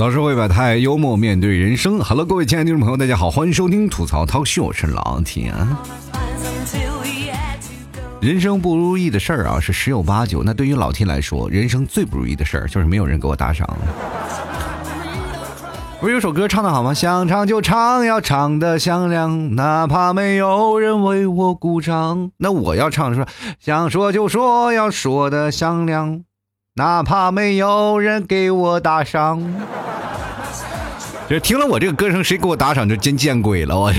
槽社会百态，幽默面对人生。Hello，各位亲爱的听众朋友，大家好，欢迎收听吐槽 talk show，我是老铁。人生不如意的事儿啊，是十有八九。那对于老 T 来说，人生最不如意的事儿就是没有人给我打赏。不是有首歌唱的好吗？想唱就唱，要唱的响亮，哪怕没有人为我鼓掌。那我要唱说，想说就说，要说的响亮，哪怕没有人给我打赏。就听了我这个歌声，谁给我打赏就真见鬼了我。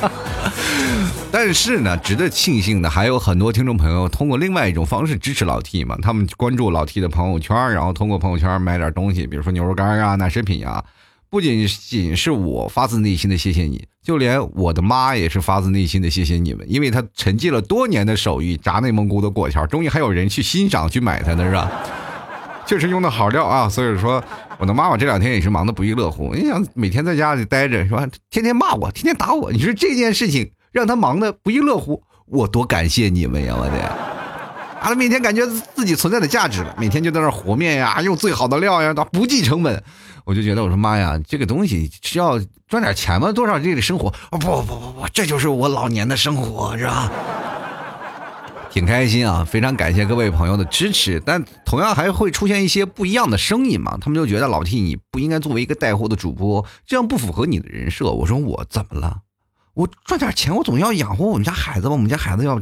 但是呢，值得庆幸的还有很多听众朋友通过另外一种方式支持老 T 嘛，他们关注老 T 的朋友圈，然后通过朋友圈买点东西，比如说牛肉干啊、奶食品啊。不仅仅是我发自内心的谢谢你，就连我的妈也是发自内心的谢谢你们，因为她沉寂了多年的手艺炸内蒙古的果条，终于还有人去欣赏去买它呢是吧？确实用的好料啊，所以说我的妈妈这两天也是忙得不亦乐乎。你想每天在家里待着是吧？天天骂我，天天打我，你说这件事情。让他忙得不亦乐乎，我多感谢你们呀！我的，啊，每天感觉自己存在的价值了，每天就在那和面呀，用最好的料呀，不计成本，我就觉得我说妈呀，这个东西是要赚点钱吗？多少这个生活？不不不不，这就是我老年的生活，是吧？挺开心啊，非常感谢各位朋友的支持，但同样还会出现一些不一样的声音嘛？他们就觉得老 T 你不应该作为一个带货的主播，这样不符合你的人设。我说我怎么了？我赚点钱，我总要养活我们家孩子吧。我们家孩子要，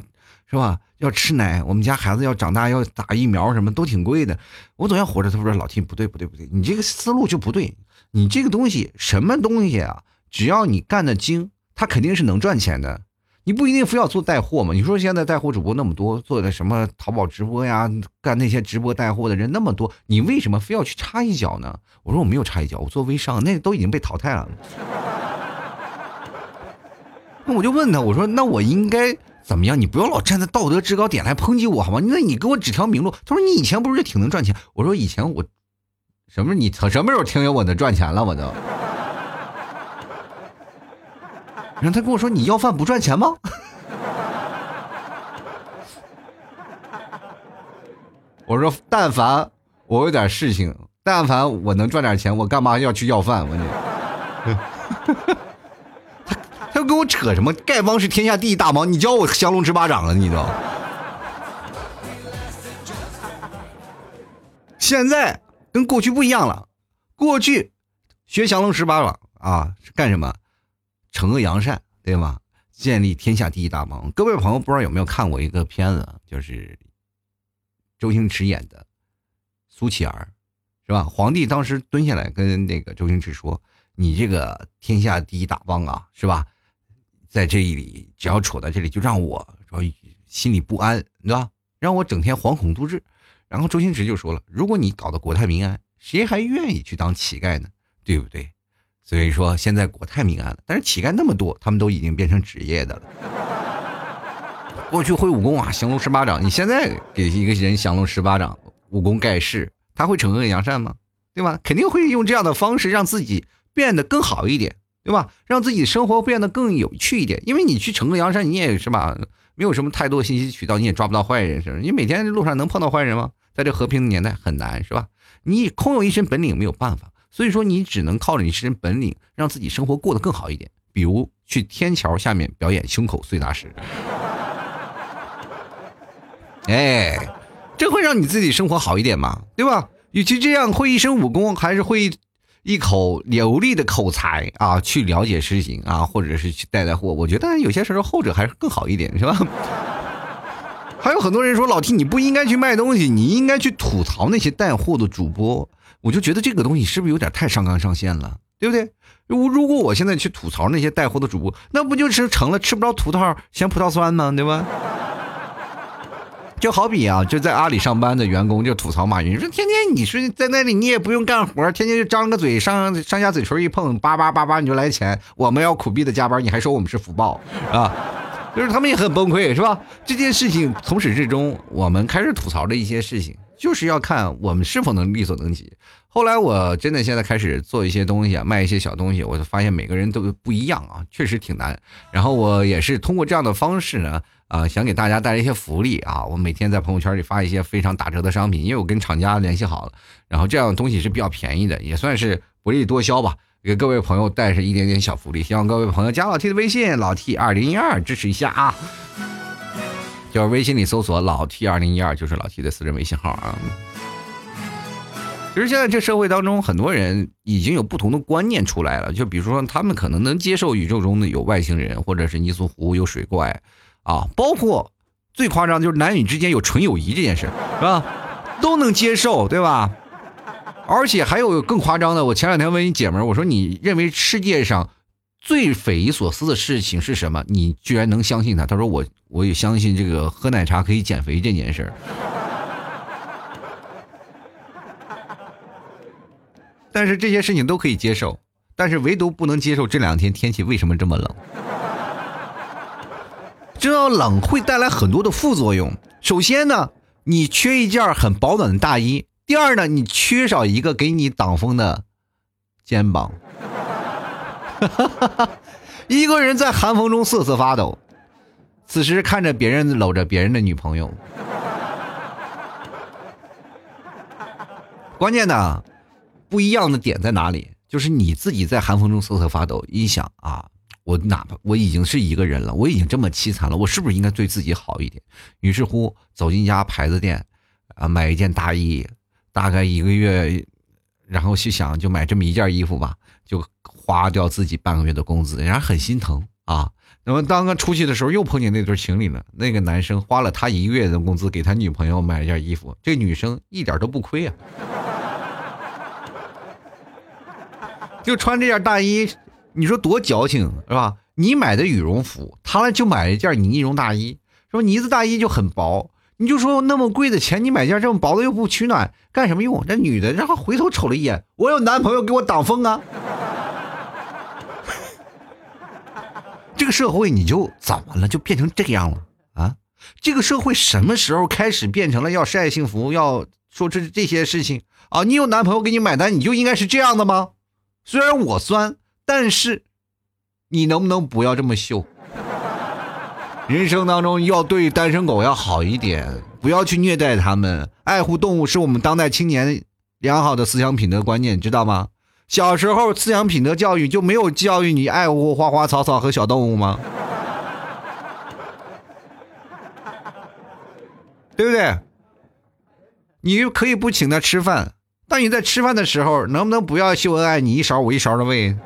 是吧？要吃奶，我们家孩子要长大，要打疫苗，什么都挺贵的。我总要活着。他说：“老天，不对，不对，不对，你这个思路就不对。你这个东西，什么东西啊？只要你干的精，他肯定是能赚钱的。你不一定非要做带货嘛。你说现在带货主播那么多，做的什么淘宝直播呀，干那些直播带货的人那么多，你为什么非要去插一脚呢？我说我没有插一脚，我做微商，那都已经被淘汰了。”那我就问他，我说那我应该怎么样？你不要老站在道德制高点来抨击我好吗？那你给我指条明路。他说你以前不是挺能赚钱？我说以前我什么你什么时候听见我能赚钱了？我都。然后他跟我说你要饭不赚钱吗？我说但凡我有点事情，但凡我能赚点钱，我干嘛要去要饭？我你。跟我扯什么？丐帮是天下第一大帮，你教我降龙十八掌了，你都。现在跟过去不一样了，过去学降龙十八掌啊干什么？惩恶扬善，对吗？建立天下第一大帮。各位朋友，不知道有没有看过一个片子，就是周星驰演的《苏乞儿》，是吧？皇帝当时蹲下来跟那个周星驰说：“你这个天下第一大帮啊，是吧？”在这里，只要处在这里，就让我说心里不安，对吧？让我整天惶恐度日。然后周星驰就说了：“如果你搞得国泰民安，谁还愿意去当乞丐呢？对不对？”所以说现在国泰民安了，但是乞丐那么多，他们都已经变成职业的了。过去会武功啊，降龙十八掌，你现在给一个人降龙十八掌，武功盖世，他会惩恶扬善吗？对吧？肯定会用这样的方式让自己变得更好一点。对吧？让自己生活变得更有趣一点，因为你去惩恶扬善，你也是吧？没有什么太多信息渠道，你也抓不到坏人，是吧？你每天路上能碰到坏人吗？在这和平的年代很难，是吧？你空有一身本领没有办法，所以说你只能靠着你一身本领，让自己生活过得更好一点。比如去天桥下面表演胸口碎大石，哎，这会让你自己生活好一点吗？对吧？与其这样会一身武功，还是会。一口流利的口才啊，去了解事情啊，或者是去带带货，我觉得有些时候后者还是更好一点，是吧？还有很多人说老 T 你不应该去卖东西，你应该去吐槽那些带货的主播，我就觉得这个东西是不是有点太上纲上线了，对不对？如如果我现在去吐槽那些带货的主播，那不就是成了吃不着葡萄嫌葡萄酸吗？对吧？就好比啊，就在阿里上班的员工就吐槽马云说：“天天你说在那里你也不用干活，天天就张个嘴上上下嘴唇一碰，叭叭叭叭你就来钱。我们要苦逼的加班，你还说我们是福报啊？就是他们也很崩溃，是吧？这件事情从始至终，我们开始吐槽的一些事情，就是要看我们是否能力所能及。后来我真的现在开始做一些东西啊，卖一些小东西，我就发现每个人都不一样啊，确实挺难。然后我也是通过这样的方式呢。”啊，想给大家带来一些福利啊！我每天在朋友圈里发一些非常打折的商品，因为我跟厂家联系好了，然后这样东西是比较便宜的，也算是薄利多销吧，给各位朋友带上一点点小福利。希望各位朋友加老 T 的微信，老 T 二零一二支持一下啊！就是微信里搜索老 T 二零一二，就是老 T 的私人微信号啊。其实现在这社会当中，很多人已经有不同的观念出来了，就比如说他们可能能接受宇宙中的有外星人，或者是泥塑湖有水怪。啊，包括最夸张的就是男女之间有纯友谊这件事，是吧？都能接受，对吧？而且还有更夸张的，我前两天问一姐们儿，我说你认为世界上最匪夷所思的事情是什么？你居然能相信他？他说我我也相信这个喝奶茶可以减肥这件事儿。但是这些事情都可以接受，但是唯独不能接受这两天天气为什么这么冷。知道冷会带来很多的副作用。首先呢，你缺一件很保暖的大衣；第二呢，你缺少一个给你挡风的肩膀。一个人在寒风中瑟瑟发抖，此时看着别人搂着别人的女朋友。关键呢，不一样的点在哪里？就是你自己在寒风中瑟瑟发抖，一想啊。我哪怕我已经是一个人了，我已经这么凄惨了，我是不是应该对自己好一点？于是乎，走进一家牌子店，啊，买一件大衣，大概一个月，然后去想就买这么一件衣服吧，就花掉自己半个月的工资，人家很心疼啊。那么当他出去的时候，又碰见那对情侣了。那个男生花了他一个月的工资给他女朋友买一件衣服，这女生一点都不亏啊，就穿这件大衣。你说多矫情是吧？你买的羽绒服，他呢就买一件呢绒大衣，说呢子大衣就很薄，你就说那么贵的钱，你买件这么薄的又不取暖，干什么用？这女的然后回头瞅了一眼，我有男朋友给我挡风啊！这个社会你就怎么了？就变成这个样了啊？这个社会什么时候开始变成了要晒幸福，要说这这些事情啊？你有男朋友给你买单，你就应该是这样的吗？虽然我酸。但是，你能不能不要这么秀？人生当中要对单身狗要好一点，不要去虐待他们。爱护动物是我们当代青年良好的思想品德观念，知道吗？小时候思想品德教育就没有教育你爱护花花草草和小动物吗？对不对？你可以不请他吃饭，但你在吃饭的时候能不能不要秀恩爱？你一勺我一勺的喂。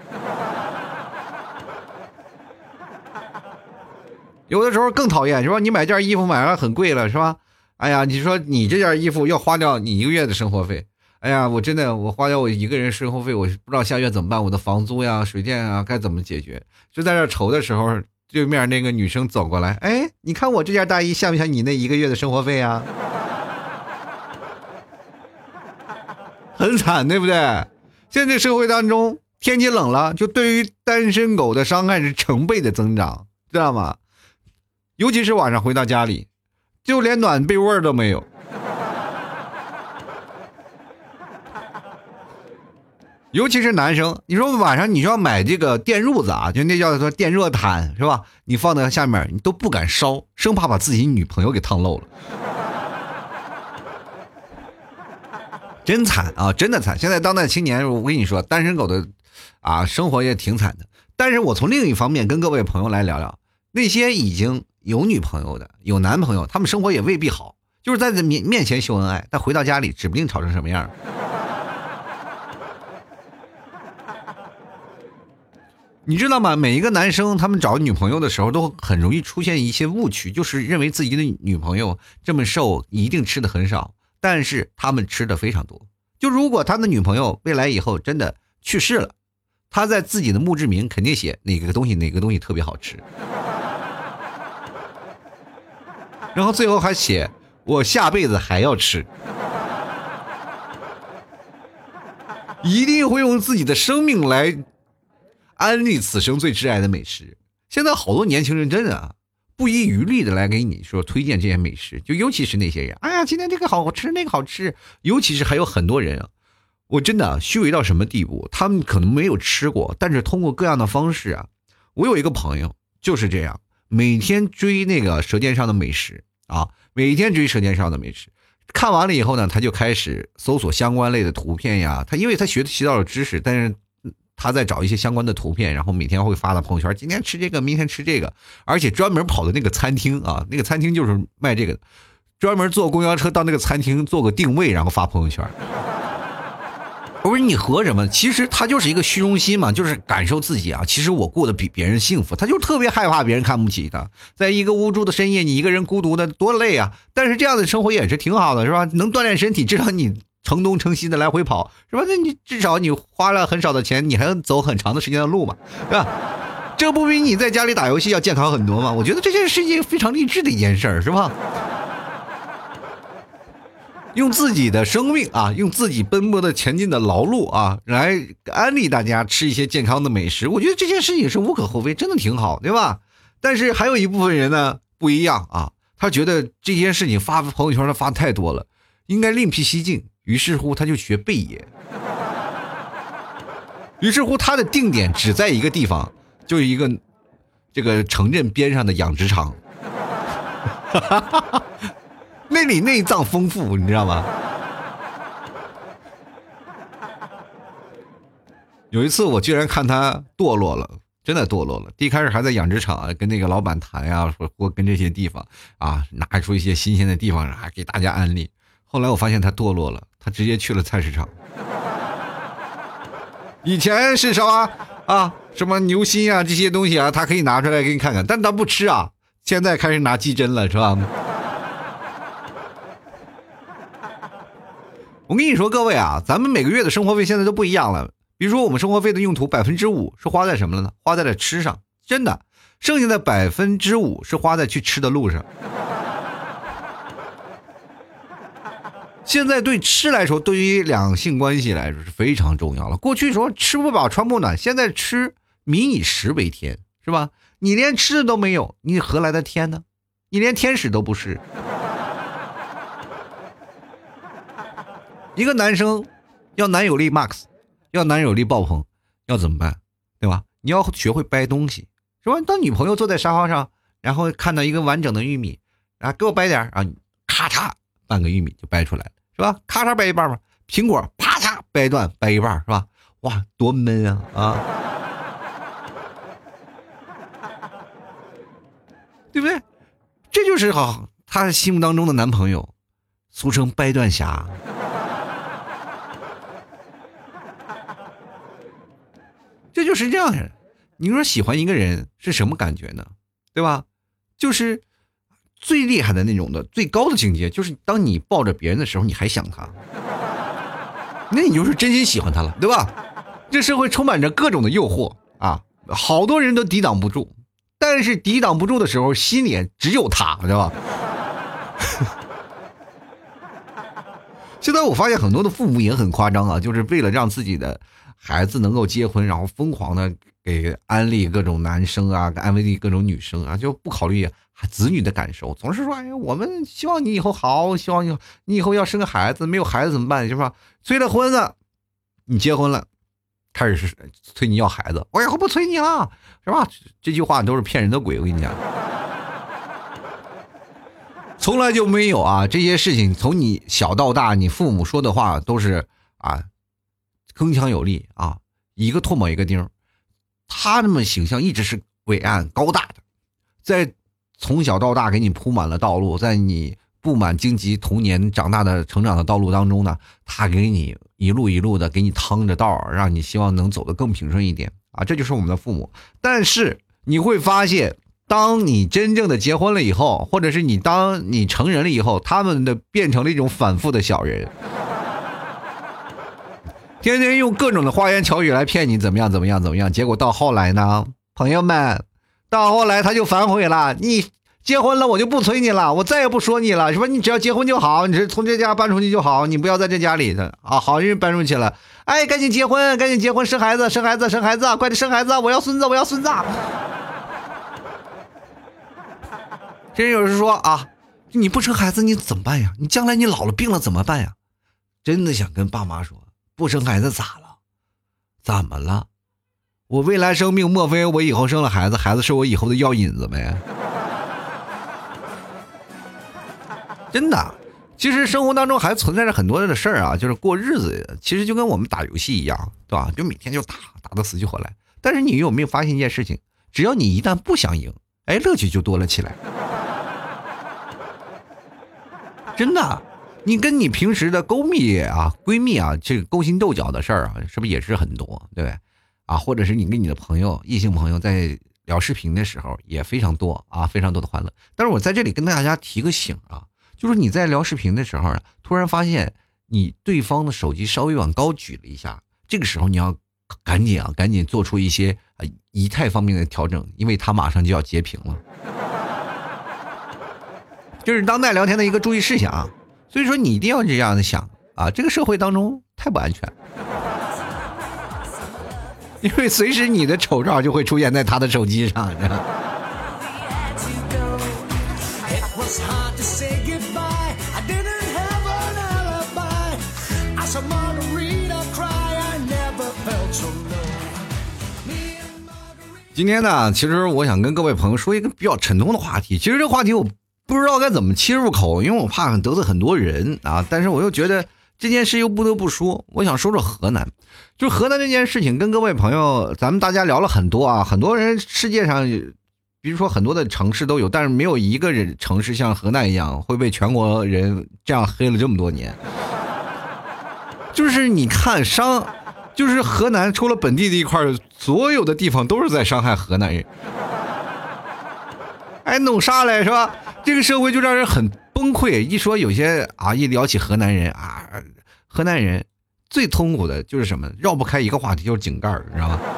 有的时候更讨厌，是吧？你买件衣服买了很贵了，是吧？哎呀，你说你这件衣服要花掉你一个月的生活费，哎呀，我真的我花掉我一个人生活费，我不知道下月怎么办，我的房租呀、水电啊该怎么解决？就在这愁的时候，对面那个女生走过来，哎，你看我这件大衣像不像你那一个月的生活费啊？很惨，对不对？现在社会当中，天气冷了，就对于单身狗的伤害是成倍的增长，知道吗？尤其是晚上回到家里，就连暖被窝都没有。尤其是男生，你说晚上你就要买这个电褥子啊，就那叫做电热毯是吧？你放在下面，你都不敢烧，生怕把自己女朋友给烫漏了。真惨啊，真的惨！现在当代青年，我跟你说，单身狗的啊生活也挺惨的。但是我从另一方面跟各位朋友来聊聊，那些已经。有女朋友的，有男朋友，他们生活也未必好，就是在这面面前秀恩爱，但回到家里指不定吵成什么样。你知道吗？每一个男生他们找女朋友的时候，都很容易出现一些误区，就是认为自己的女朋友这么瘦，一定吃的很少，但是他们吃的非常多。就如果他的女朋友未来以后真的去世了，他在自己的墓志铭肯定写哪个东西哪个东西特别好吃。然后最后还写我下辈子还要吃，一定会用自己的生命来安利此生最挚爱的美食。现在好多年轻人真的啊，不遗余力的来给你说推荐这些美食，就尤其是那些人，哎呀，今天这个好吃，那个好吃。尤其是还有很多人啊，我真的虚伪到什么地步？他们可能没有吃过，但是通过各样的方式啊，我有一个朋友就是这样。每天追那个《舌尖上的美食》啊，每天追《舌尖上的美食》。看完了以后呢，他就开始搜索相关类的图片呀。他因为他学习到了知识，但是他在找一些相关的图片，然后每天会发到朋友圈。今天吃这个，明天吃这个，而且专门跑的那个餐厅啊，那个餐厅就是卖这个，专门坐公交车到那个餐厅做个定位，然后发朋友圈。我说你合什么？其实他就是一个虚荣心嘛，就是感受自己啊。其实我过得比别人幸福，他就特别害怕别人看不起他。在一个无助的深夜，你一个人孤独的多累啊！但是这样的生活也是挺好的，是吧？能锻炼身体，至少你城东城西的来回跑，是吧？那你至少你花了很少的钱，你还能走很长的时间的路嘛，是吧？这不比你在家里打游戏要健康很多吗？我觉得这件事情非常励志的一件事儿，是吧？用自己的生命啊，用自己奔波的前进的劳碌啊，来安利大家吃一些健康的美食。我觉得这件事情是无可厚非，真的挺好，对吧？但是还有一部分人呢不一样啊，他觉得这件事情发朋友圈他发太多了，应该另辟蹊径。于是乎他就学贝爷，于是乎他的定点只在一个地方，就一个这个城镇边上的养殖场。哈哈哈哈那里内脏丰富，你知道吗？有一次我居然看他堕落了，真的堕落了。一开始还在养殖场跟那个老板谈呀，或或跟这些地方啊，拿出一些新鲜的地方，还给大家安利。后来我发现他堕落了，他直接去了菜市场。以前是什么啊？什么牛心啊这些东西啊，他可以拿出来给你看看，但他不吃啊。现在开始拿鸡胗了，是吧？我跟你说，各位啊，咱们每个月的生活费现在都不一样了。比如说，我们生活费的用途百分之五是花在什么了呢？花在了吃上，真的。剩下的百分之五是花在去吃的路上。现在对吃来说，对于两性关系来说是非常重要了。过去说吃不饱穿不暖，现在吃民以食为天，是吧？你连吃的都没有，你何来的天呢？你连天使都不是。一个男生要男友力 max，要男友力爆棚，要怎么办？对吧？你要学会掰东西，是吧？当女朋友坐在沙发上，然后看到一个完整的玉米，啊，给我掰点啊，咔嚓，半个玉米就掰出来了，是吧？咔嚓掰一半吧。苹果啪嚓掰断，掰一半，是吧？哇，多闷啊啊！对不对？这就是好，他心目当中的男朋友，俗称掰断侠。就是这样的，你说喜欢一个人是什么感觉呢？对吧？就是最厉害的那种的最高的境界，就是当你抱着别人的时候，你还想他，那你就是真心喜欢他了，对吧？这社会充满着各种的诱惑啊，好多人都抵挡不住，但是抵挡不住的时候，心里只有他，对吧？现在我发现很多的父母也很夸张啊，就是为了让自己的。孩子能够结婚，然后疯狂的给安利各种男生啊，安慰各种女生啊，就不考虑子女的感受，总是说：“哎呀，我们希望你以后好，希望你你以后要生个孩子，没有孩子怎么办？是吧？催了婚了，你结婚了，开始是催你要孩子，我以后不催你了，是吧？这句话都是骗人的鬼，我跟你讲，从来就没有啊，这些事情从你小到大，你父母说的话都是啊。铿锵有力啊，一个唾沫一个钉他那么形象一直是伟岸高大的，在从小到大给你铺满了道路，在你布满荆棘童年长大的成长的道路当中呢，他给你一路一路的给你趟着道，让你希望能走得更平顺一点啊，这就是我们的父母。但是你会发现，当你真正的结婚了以后，或者是你当你成人了以后，他们的变成了一种反复的小人。天天用各种的花言巧语来骗你，怎么样？怎么样？怎么样？结果到后来呢？朋友们，到后来他就反悔了。你结婚了，我就不催你了，我再也不说你了，是吧？你只要结婚就好，你从这家搬出去就好，你不要在这家里的啊。好人搬出去了，哎，赶紧结婚，赶紧结婚，生孩子，生孩子，生孩子，快点生孩子，我要孙子，我要孙子。真有人说啊，你不生孩子你怎么办呀？你将来你老了病了怎么办呀？真的想跟爸妈说。不生孩子咋了？怎么了？我未来生命莫非我以后生了孩子孩子是我以后的药引子呗？真的其实生活当中还存在着很多的事儿啊就是过日子其实就跟我们打游戏一样对吧？就每天就打打的死去活来。但是你有没有发现一件事情只要你一旦不想赢哎乐趣就多了起来。真的你跟你平时的勾蜜啊、闺蜜啊，这个勾心斗角的事儿啊，是不是也是很多？对？啊，或者是你跟你的朋友、异性朋友在聊视频的时候，也非常多啊，非常多的欢乐。但是我在这里跟大家提个醒啊。就是你在聊视频的时候，突然发现你对方的手机稍微往高举了一下，这个时候你要赶紧啊，赶紧做出一些啊仪态方面的调整，因为他马上就要截屏了。就是当代聊天的一个注意事项啊，所以说你一定要这样的想啊，这个社会当中太不安全，因为随时你的丑照就会出现在他的手机上。今天呢，其实我想跟各位朋友说一个比较沉重的话题。其实这个话题我不知道该怎么切入口，因为我怕得罪很多人啊。但是我又觉得这件事又不得不说，我想说说河南。就河南这件事情，跟各位朋友咱们大家聊了很多啊。很多人世界上，比如说很多的城市都有，但是没有一个人城市像河南一样会被全国人这样黑了这么多年。就是你看伤。就是河南，除了本地的一块所有的地方都是在伤害河南人。哎，弄啥嘞，是吧？这个社会就让人很崩溃。一说有些啊，一聊起河南人啊，河南人最痛苦的就是什么？绕不开一个话题，就是井盖你知道吗？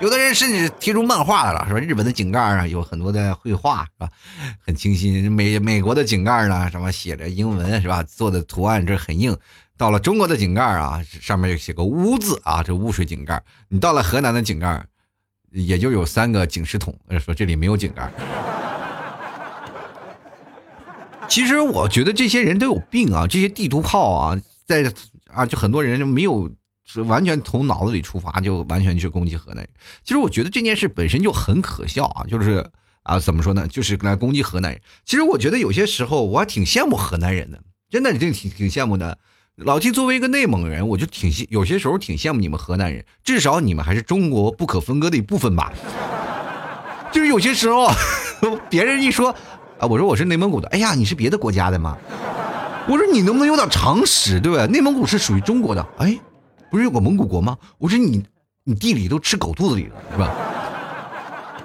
有的人甚至提出漫画来了，说日本的井盖啊有很多的绘画，是吧？很清新。美美国的井盖呢，什么写着英文，是吧？做的图案这很硬。到了中国的井盖啊，上面就写个“污”字啊，这污水井盖。你到了河南的井盖，也就有三个警示筒，说这里没有井盖。其实我觉得这些人都有病啊，这些地图炮啊，在啊，就很多人就没有完全从脑子里出发，就完全去攻击河南人。其实我觉得这件事本身就很可笑啊，就是啊，怎么说呢，就是来攻击河南人。其实我觉得有些时候我还挺羡慕河南人的，真的，你这挺挺羡慕的。老 T 作为一个内蒙人，我就挺羡有些时候挺羡慕你们河南人，至少你们还是中国不可分割的一部分吧。就是有些时候，别人一说啊，我说我是内蒙古的，哎呀，你是别的国家的吗？我说你能不能有点常识，对吧？内蒙古是属于中国的，哎，不是有个蒙古国吗？我说你你地里都吃狗肚子里了，是吧？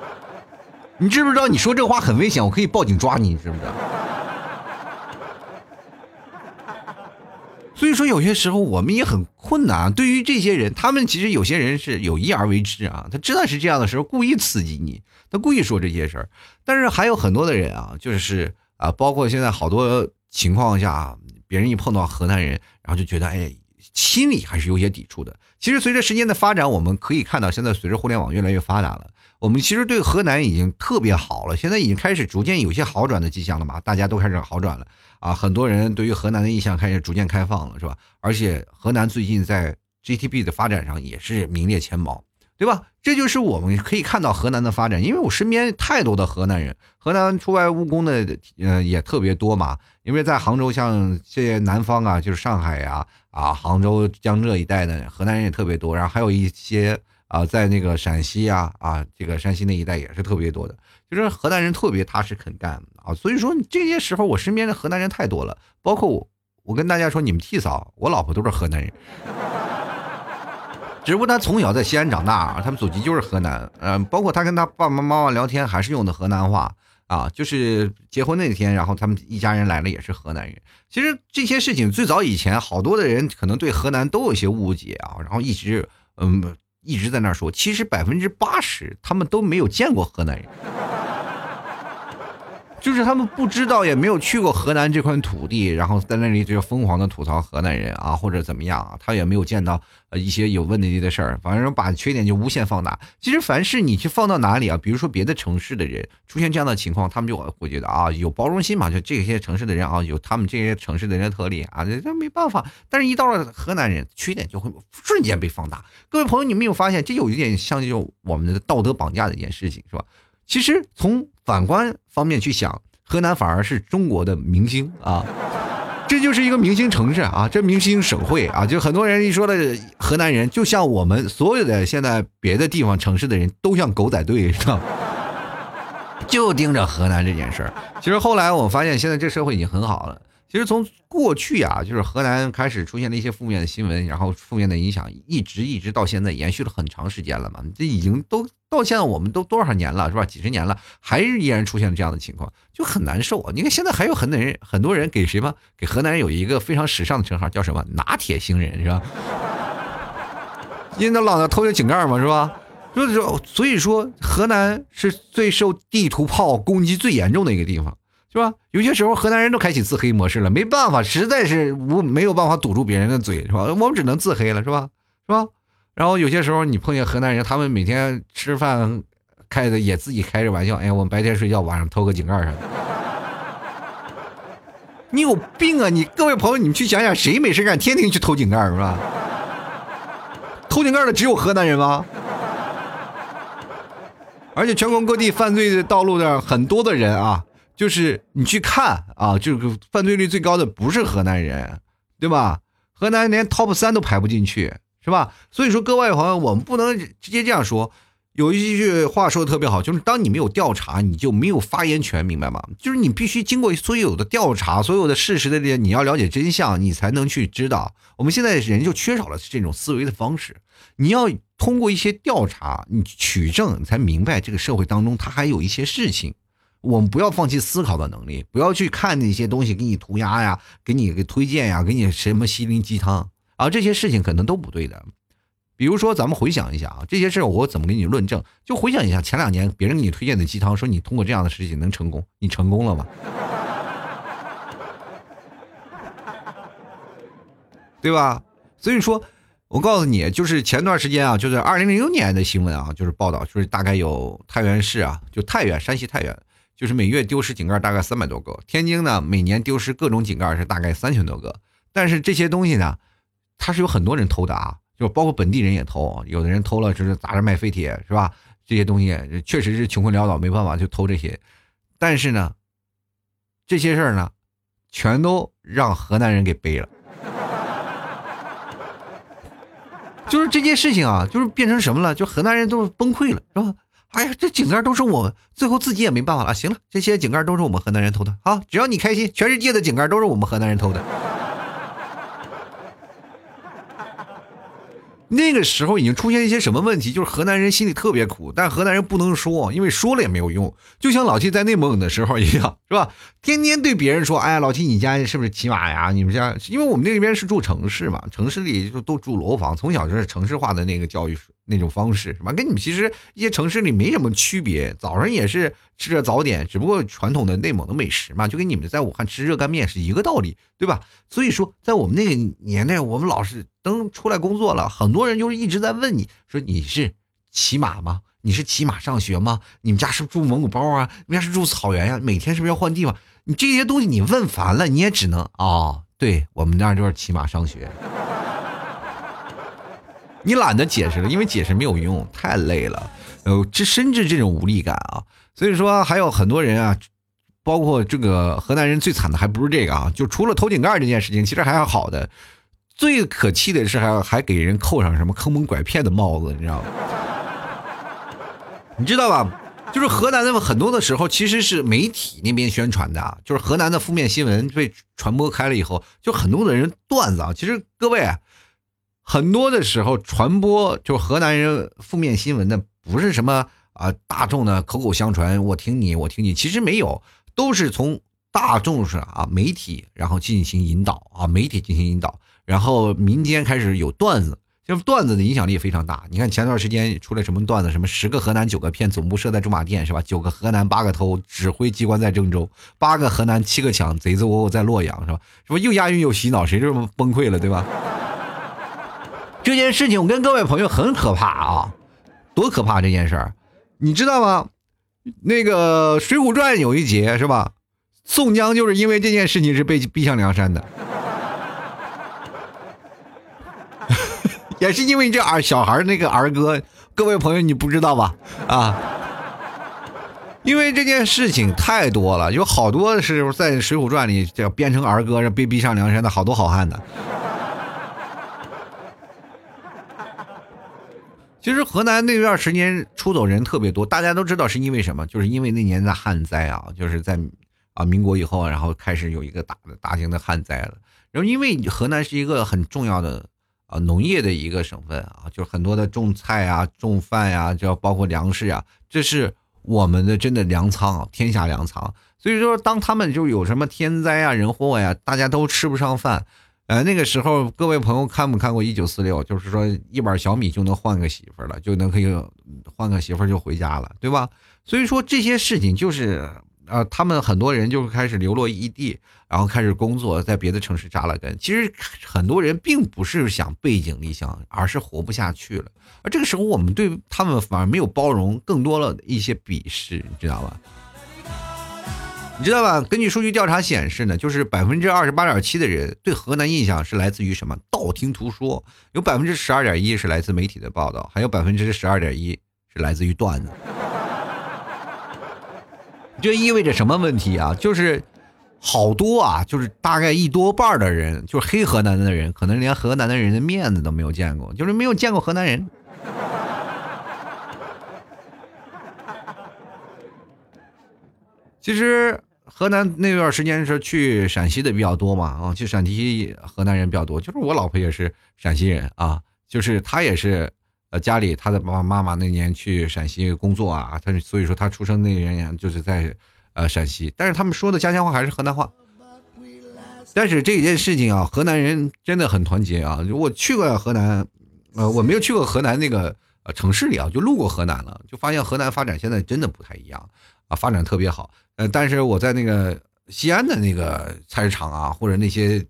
你知不知道你说这话很危险，我可以报警抓你，你知不知道？所以说，有些时候我们也很困难。对于这些人，他们其实有些人是有意而为之啊，他知道是这样的时候，故意刺激你，他故意说这些事儿。但是还有很多的人啊，就是啊，包括现在好多情况下，别人一碰到河南人，然后就觉得哎，心里还是有些抵触的。其实随着时间的发展，我们可以看到，现在随着互联网越来越发达了，我们其实对河南已经特别好了，现在已经开始逐渐有些好转的迹象了嘛，大家都开始好转了。啊，很多人对于河南的印象开始逐渐开放了，是吧？而且河南最近在 GTP 的发展上也是名列前茅，对吧？这就是我们可以看到河南的发展，因为我身边太多的河南人，河南出外务工的，呃，也特别多嘛。因为在杭州，像这些南方啊，就是上海呀，啊，杭州、江浙一带的河南人也特别多，然后还有一些啊，在那个陕西呀，啊，这个山西那一带也是特别多的。就是河南人特别踏实肯干啊，所以说这些时候我身边的河南人太多了，包括我，我跟大家说，你们替嫂，我老婆都是河南人，只不过他从小在西安长大，他们祖籍就是河南，嗯，包括他跟他爸爸妈妈聊天还是用的河南话啊，就是结婚那天，然后他们一家人来了也是河南人。其实这些事情最早以前，好多的人可能对河南都有些误解啊，然后一直嗯一直在那说，其实百分之八十他们都没有见过河南人。就是他们不知道，也没有去过河南这块土地，然后在那里就疯狂的吐槽河南人啊，或者怎么样啊，他也没有见到呃一些有问题的事儿，反正把缺点就无限放大。其实凡是你去放到哪里啊，比如说别的城市的人出现这样的情况，他们就会觉得啊有包容心嘛，就这些城市的人啊有他们这些城市的人的特例啊，这没办法。但是，一到了河南人，缺点就会瞬间被放大。各位朋友，你没有发现这有一点像就我们的道德绑架的一件事情是吧？其实从反观方面去想，河南反而是中国的明星啊。这就是一个明星城市啊，这明星省会啊，就很多人一说的河南人，就像我们所有的现在别的地方城市的人都像狗仔队，知道就盯着河南这件事儿。其实后来我发现，现在这社会已经很好了。其实从过去啊，就是河南开始出现了一些负面的新闻，然后负面的影响一直一直到现在延续了很长时间了嘛。这已经都到现在我们都多少年了，是吧？几十年了，还是依然出现这样的情况，就很难受啊。你看现在还有很多人，很多人给谁吗？给河南有一个非常时尚的称号，叫什么“拿铁星人”，是吧？因为那老子偷个井盖嘛，是吧？所以说，所以说河南是最受地图炮攻击最严重的一个地方。是吧？有些时候河南人都开启自黑模式了，没办法，实在是无没有办法堵住别人的嘴，是吧？我们只能自黑了，是吧？是吧？然后有些时候你碰见河南人，他们每天吃饭开的也自己开着玩笑，哎，我们白天睡觉，晚上偷个井盖啥的。你有病啊！你各位朋友，你们去想想，谁没事干天天去偷井盖是吧？偷井盖的只有河南人吗？而且全国各地犯罪的道路上很多的人啊。就是你去看啊，这个犯罪率最高的不是河南人，对吧？河南连 top 三都排不进去，是吧？所以说，各位朋友，我们不能直接这样说。有一句话说的特别好，就是当你没有调查，你就没有发言权，明白吗？就是你必须经过所有的调查，所有的事实的这些，你要了解真相，你才能去知道。我们现在人就缺少了这种思维的方式。你要通过一些调查，你取证，你才明白这个社会当中它还有一些事情。我们不要放弃思考的能力，不要去看那些东西给你涂鸦呀，给你给推荐呀，给你什么心灵鸡汤啊，这些事情可能都不对的。比如说，咱们回想一下啊，这些事我怎么给你论证？就回想一下前两年别人给你推荐的鸡汤，说你通过这样的事情能成功，你成功了吗？对吧？所以说，我告诉你，就是前段时间啊，就是二零零六年的新闻啊，就是报道，就是大概有太原市啊，就太原，山西太原。就是每月丢失井盖大概三百多个，天津呢每年丢失各种井盖是大概三千多个，但是这些东西呢，它是有很多人偷的啊，就包括本地人也偷，有的人偷了就是砸着卖废铁是吧？这些东西确实是穷困潦倒，没办法就偷这些，但是呢，这些事儿呢，全都让河南人给背了，就是这件事情啊，就是变成什么了？就河南人都崩溃了，是吧？哎呀，这井盖都是我，最后自己也没办法了。行了，这些井盖都是我们河南人偷的啊！只要你开心，全世界的井盖都是我们河南人偷的。那个时候已经出现一些什么问题？就是河南人心里特别苦，但河南人不能说，因为说了也没有用。就像老七在内蒙的时候一样，是吧？天天对别人说：“哎呀，老七，你家是不是骑马呀？你们家……因为我们那边是住城市嘛，城市里就都住楼房，从小就是城市化的那个教育那种方式，是吧？跟你们其实一些城市里没什么区别。早上也是吃着早点，只不过传统的内蒙的美食嘛，就跟你们在武汉吃热干面是一个道理，对吧？所以说，在我们那个年代，我们老是。等出来工作了，很多人就是一直在问你说你是骑马吗？你是骑马上学吗？你们家是住蒙古包啊？你们家是住草原呀？每天是不是要换地方？你这些东西你问烦了，你也只能啊，对我们那就是骑马上学。你懒得解释了，因为解释没有用，太累了，呃，这甚至这种无力感啊。所以说还有很多人啊，包括这个河南人最惨的还不是这个啊，就除了偷井盖这件事情，其实还好的。最可气的是，还还给人扣上什么坑蒙拐骗的帽子，你知道吗？你知道吧？就是河南的很多的时候，其实是媒体那边宣传的，就是河南的负面新闻被传播开了以后，就很多的人段子啊。其实各位，很多的时候传播就是河南人负面新闻的，不是什么啊大众的口口相传，我听你，我听你，其实没有，都是从大众上啊媒体然后进行引导啊，媒体进行引导。然后民间开始有段子，就是段子的影响力非常大。你看前段时间出来什么段子，什么十个河南九个骗，总部设在驻马店是吧？九个河南八个偷，指挥机关在郑州，八个河南七个抢，贼子窝窝在洛阳是吧？是不又押韵又洗脑，谁这么崩溃了对吧？这件事情我跟各位朋友很可怕啊，多可怕这件事儿，你知道吗？那个《水浒传》有一节是吧？宋江就是因为这件事情是被逼上梁山的。也是因为这儿小孩那个儿歌，各位朋友你不知道吧？啊，因为这件事情太多了，有好多是在《水浒传》里叫编成儿歌，被逼上梁山的好多好汉的。其实河南那段时间出走人特别多，大家都知道是因为什么？就是因为那年的旱灾啊，就是在啊民国以后，然后开始有一个大的大型的旱灾了。然后因为河南是一个很重要的啊农业的一个省份啊，就是很多的种菜啊、种饭呀，就要包括粮食啊，这是我们的真的粮仓啊，天下粮仓。所以说，当他们就有什么天灾啊、人祸呀，大家都吃不上饭。呃，那个时候，各位朋友看没看过《一九四六》？就是说，一碗小米就能换个媳妇了，就能可以换个媳妇就回家了，对吧？所以说这些事情就是，呃，他们很多人就开始流落异地，然后开始工作，在别的城市扎了根。其实很多人并不是想背井离乡，而是活不下去了。而这个时候，我们对他们反而没有包容，更多了一些鄙视，你知道吧？你知道吧？根据数据调查显示呢，就是百分之二十八点七的人对河南印象是来自于什么？道听途说，有百分之十二点一是来自媒体的报道，还有百分之十二点一是来自于段子。这意味着什么问题啊？就是好多啊，就是大概一多半的人，就是黑河南的人，可能连河南的人的面子都没有见过，就是没有见过河南人。其实。河南那段时间是去陕西的比较多嘛？啊，去陕西河南人比较多。就是我老婆也是陕西人啊，就是她也是，呃，家里她的爸爸妈妈那年去陕西工作啊，她所以说她出生那年就是在，呃，陕西。但是他们说的家乡话还是河南话。但是这件事情啊，河南人真的很团结啊！我去过河南，呃，我没有去过河南那个呃城市里啊，就路过河南了，就发现河南发展现在真的不太一样啊，发展特别好。呃，但是我在那个西安的那个菜市场啊，或者那些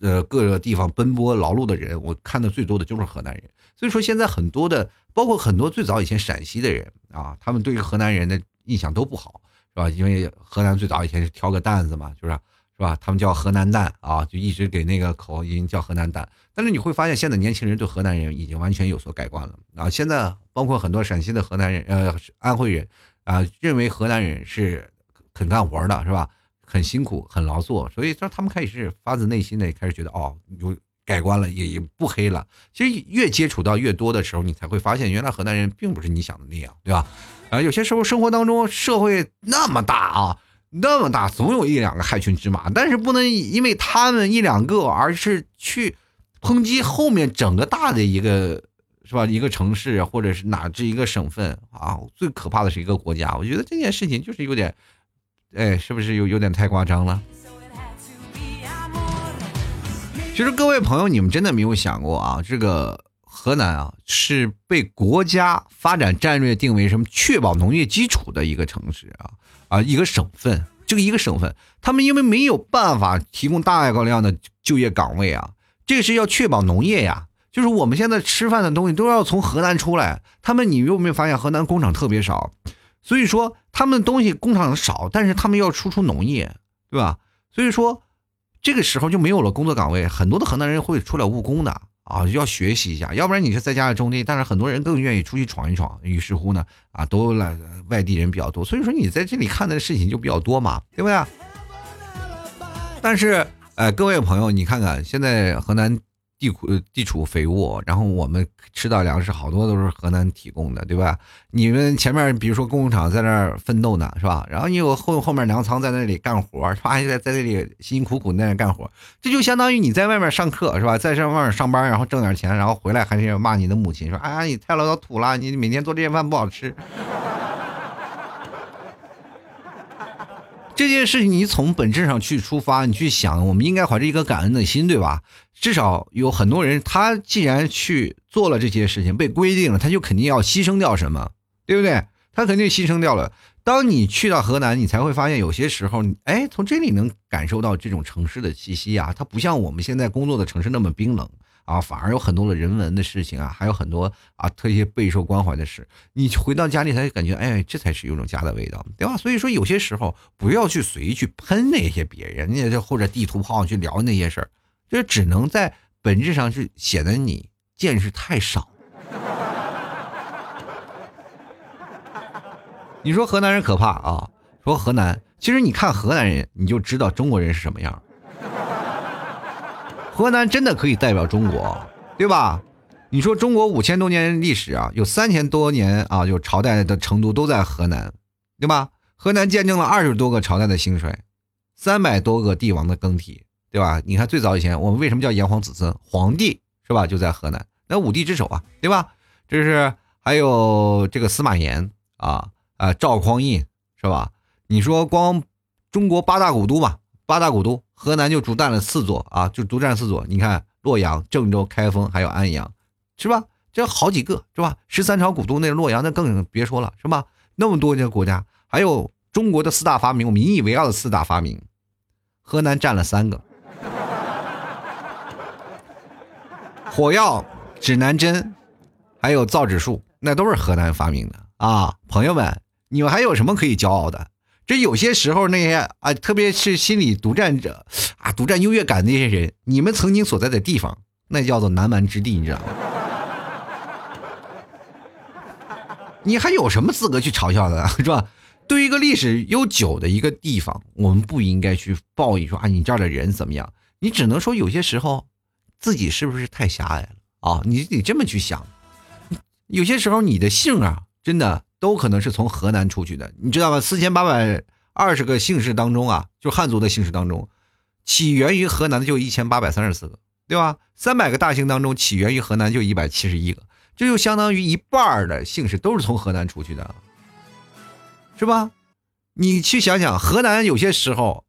呃各个地方奔波劳碌的人，我看的最多的就是河南人。所以说，现在很多的，包括很多最早以前陕西的人啊，他们对于河南人的印象都不好，是吧？因为河南最早以前是挑个担子嘛，就是是吧？他们叫河南蛋啊，就一直给那个口音叫河南蛋。但是你会发现，现在年轻人对河南人已经完全有所改观了啊！现在包括很多陕西的河南人，呃，安徽人啊，认为河南人是。肯干活的是吧？很辛苦，很劳作，所以说他们开始发自内心的开始觉得哦，有改观了，也也不黑了。其实越接触到越多的时候，你才会发现，原来河南人并不是你想的那样，对吧？啊，有些时候生活当中社会那么大啊，那么大，总有一两个害群之马，但是不能因为他们一两个，而是去抨击后面整个大的一个，是吧？一个城市或者是哪这一个省份啊，最可怕的是一个国家。我觉得这件事情就是有点。哎，是不是有有点太夸张了？其实各位朋友，你们真的没有想过啊，这个河南啊是被国家发展战略定为什么确保农业基础的一个城市啊啊一个省份，这个一个省份，他们因为没有办法提供大高量的就业岗位啊，这是要确保农业呀，就是我们现在吃饭的东西都要从河南出来，他们你有没有发现河南工厂特别少？所以说，他们东西工厂少，但是他们要输出农业，对吧？所以说，这个时候就没有了工作岗位，很多的河南人会出来务工的啊，要学习一下，要不然你是在家里种地，但是很多人更愿意出去闯一闯。于是乎呢，啊，都来外地人比较多，所以说你在这里看的事情就比较多嘛，对不对？但是，呃，各位朋友，你看看现在河南。地库地处肥沃，然后我们吃到粮食好多都是河南提供的，对吧？你们前面比如说工厂在那儿奋斗呢，是吧？然后你有后后面粮仓在那里干活，是吧？在在那里辛辛苦苦在那干活，这就相当于你在外面上课，是吧？在上外面上班，然后挣点钱，然后回来还是要骂你的母亲，说：“哎呀，你太老土了，你每天做这些饭不好吃。”这件事情你从本质上去出发，你去想，我们应该怀着一个感恩的心，对吧？至少有很多人，他既然去做了这些事情，被规定了，他就肯定要牺牲掉什么，对不对？他肯定牺牲掉了。当你去到河南，你才会发现，有些时候，哎，从这里能感受到这种城市的气息啊，它不像我们现在工作的城市那么冰冷。啊，反而有很多的人文的事情啊，还有很多啊特别备受关怀的事。你回到家里才感觉，哎，这才是有种家的味道，对吧？所以说，有些时候不要去随意去喷那些别人，那或者地图炮去聊那些事儿，这只能在本质上是显得你见识太少。你说河南人可怕啊？说河南，其实你看河南人，你就知道中国人是什么样。河南真的可以代表中国，对吧？你说中国五千多年历史啊，有三千多年啊，有朝代的成都都在河南，对吧？河南见证了二十多个朝代的兴衰，三百多个帝王的更替，对吧？你看最早以前，我们为什么叫炎黄子孙？皇帝是吧？就在河南，那五帝之首啊，对吧？这是还有这个司马炎啊啊，赵匡胤是吧？你说光中国八大古都吧，八大古都，河南就独占了四座啊，就独占四座。你看洛阳、郑州、开封还有安阳，是吧？这好几个是吧？十三朝古都那洛阳那更别说了，是吧？那么多个国家，还有中国的四大发明，我们引以为傲的四大发明，河南占了三个，火药、指南针。还有造纸术，那都是河南发明的啊！朋友们，你们还有什么可以骄傲的？这有些时候那些啊，特别是心理独占者啊，独占优越感的那些人，你们曾经所在的地方，那叫做南蛮之地，你知道吗？你还有什么资格去嘲笑他，是吧？对于一个历史悠久的一个地方，我们不应该去报以说啊，你这儿的人怎么样？你只能说有些时候自己是不是太狭隘了啊？你得这么去想。有些时候，你的姓啊，真的都可能是从河南出去的，你知道吗？四千八百二十个姓氏当中啊，就汉族的姓氏当中，起源于河南的就一千八百三十四个，对吧？三百个大姓当中，起源于河南就一百七十一个，这就相当于一半的姓氏都是从河南出去的，是吧？你去想想，河南有些时候，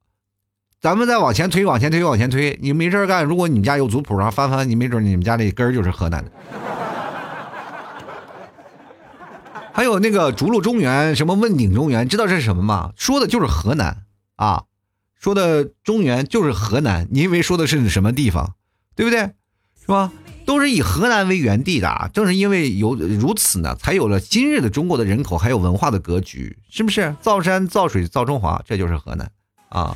咱们再往前推，往前推，往前推，你没事干，如果你们家有族谱啊，翻翻，你没准你们家那根儿就是河南的。还有那个逐鹿中原，什么问鼎中原，知道这是什么吗？说的就是河南啊，说的中原就是河南。你以为说的是什么地方，对不对？是吧？都是以河南为原地的。正是因为有如此呢，才有了今日的中国的人口还有文化的格局，是不是？造山造水造中华，这就是河南啊。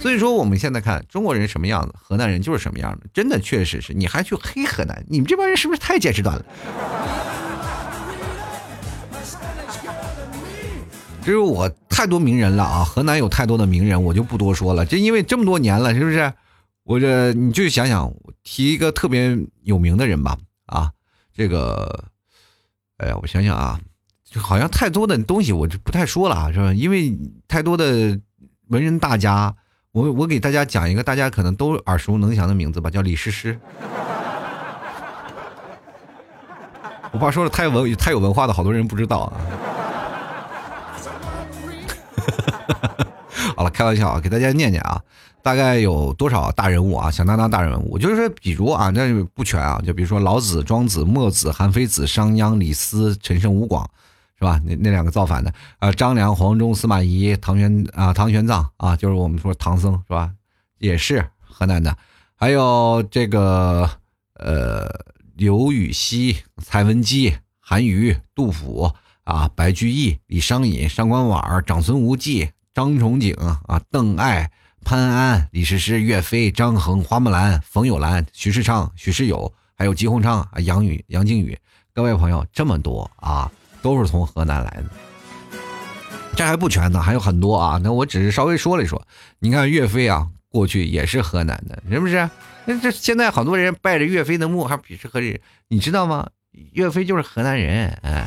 所以说我们现在看中国人什么样子，河南人就是什么样的。真的确实是，你还去黑河南，你们这帮人是不是太见识短了？就是我太多名人了啊！河南有太多的名人，我就不多说了。这因为这么多年了，是不是？我这你就想想，提一个特别有名的人吧。啊，这个，哎呀，我想想啊，就好像太多的东西我就不太说了啊，是吧？因为太多的文人大家，我我给大家讲一个大家可能都耳熟能详的名字吧，叫李师师。我怕说的太文太有文化的好多人不知道啊。好了，开玩笑啊，给大家念念啊，大概有多少大人物啊？响当当大人物，就是说比如啊，那不全啊，就比如说老子、庄子、墨子、韩非子、商鞅、李斯、陈胜、吴广，是吧？那那两个造反的啊，张良、黄忠、司马懿、唐玄啊，唐玄奘啊，就是我们说唐僧是吧？也是河南的，还有这个呃，刘禹锡、蔡文姬、韩愈、杜甫。啊，白居易、李商隐、上官婉儿、长孙无忌、张仲景啊，邓艾、潘安、李师师、岳飞、张衡、花木兰、冯友兰、徐世昌、徐世友，还有吉鸿昌啊，杨宇、杨靖宇，各位朋友，这么多啊，都是从河南来的。这还不全呢，还有很多啊。那我只是稍微说了一说。你看岳飞啊，过去也是河南的，是不是？那这现在好多人拜着岳飞的墓，还鄙视河南人，你知道吗？岳飞就是河南人，哎。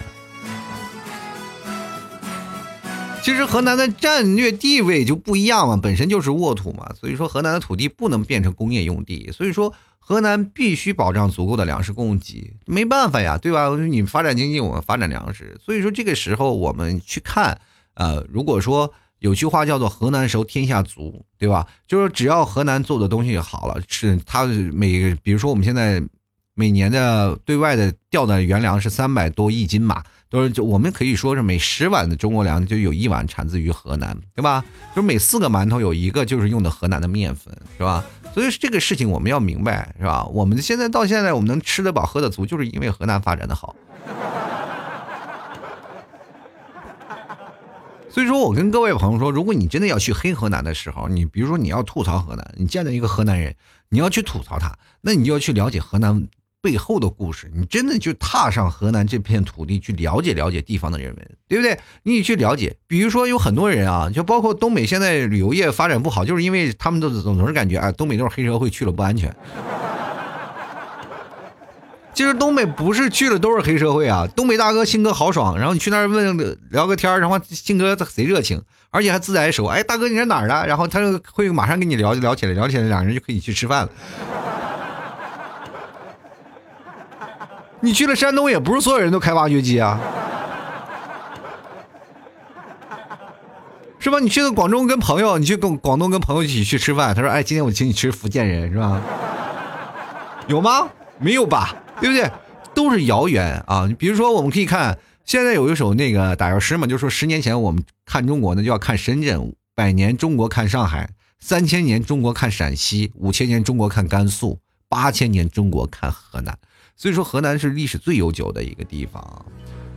其实河南的战略地位就不一样嘛，本身就是沃土嘛，所以说河南的土地不能变成工业用地，所以说河南必须保障足够的粮食供给，没办法呀，对吧？你发展经济，我们发展粮食，所以说这个时候我们去看，呃，如果说有句话叫做“河南熟，天下足”，对吧？就是只要河南做的东西好了，是它每，比如说我们现在每年的对外的调的原粮是三百多亿斤嘛。都是就我们可以说是每十碗的中国粮就有一碗产自于河南，对吧？就每四个馒头有一个就是用的河南的面粉，是吧？所以这个事情我们要明白，是吧？我们现在到现在我们能吃得饱喝得足，就是因为河南发展的好。所以说我跟各位朋友说，如果你真的要去黑河南的时候，你比如说你要吐槽河南，你见到一个河南人，你要去吐槽他，那你就要去了解河南背后的故事，你真的就踏上河南这片土地去了解了解地方的人文，对不对？你去了解，比如说有很多人啊，就包括东北现在旅游业发展不好，就是因为他们都总总是感觉啊，东北都是黑社会，去了不安全。其实东北不是去了都是黑社会啊，东北大哥性格豪爽，然后你去那儿问聊个天然后性格贼热情，而且还自来熟。哎，大哥你是哪儿的？然后他就会马上跟你聊聊起来，聊起来，两人就可以去吃饭了。你去了山东，也不是所有人都开挖掘机啊，是吧？你去了广州跟朋友，你去跟广东跟朋友一起去吃饭，他说：“哎，今天我请你吃福建人，是吧？”有吗？没有吧？对不对？都是谣言啊！比如说，我们可以看现在有一首那个打油诗嘛，就说十年前我们看中国呢，就要看深圳；百年中国看上海；三千年中国看陕西；五千年中国看甘肃；八千年中国看河南。所以说，河南是历史最悠久的一个地方，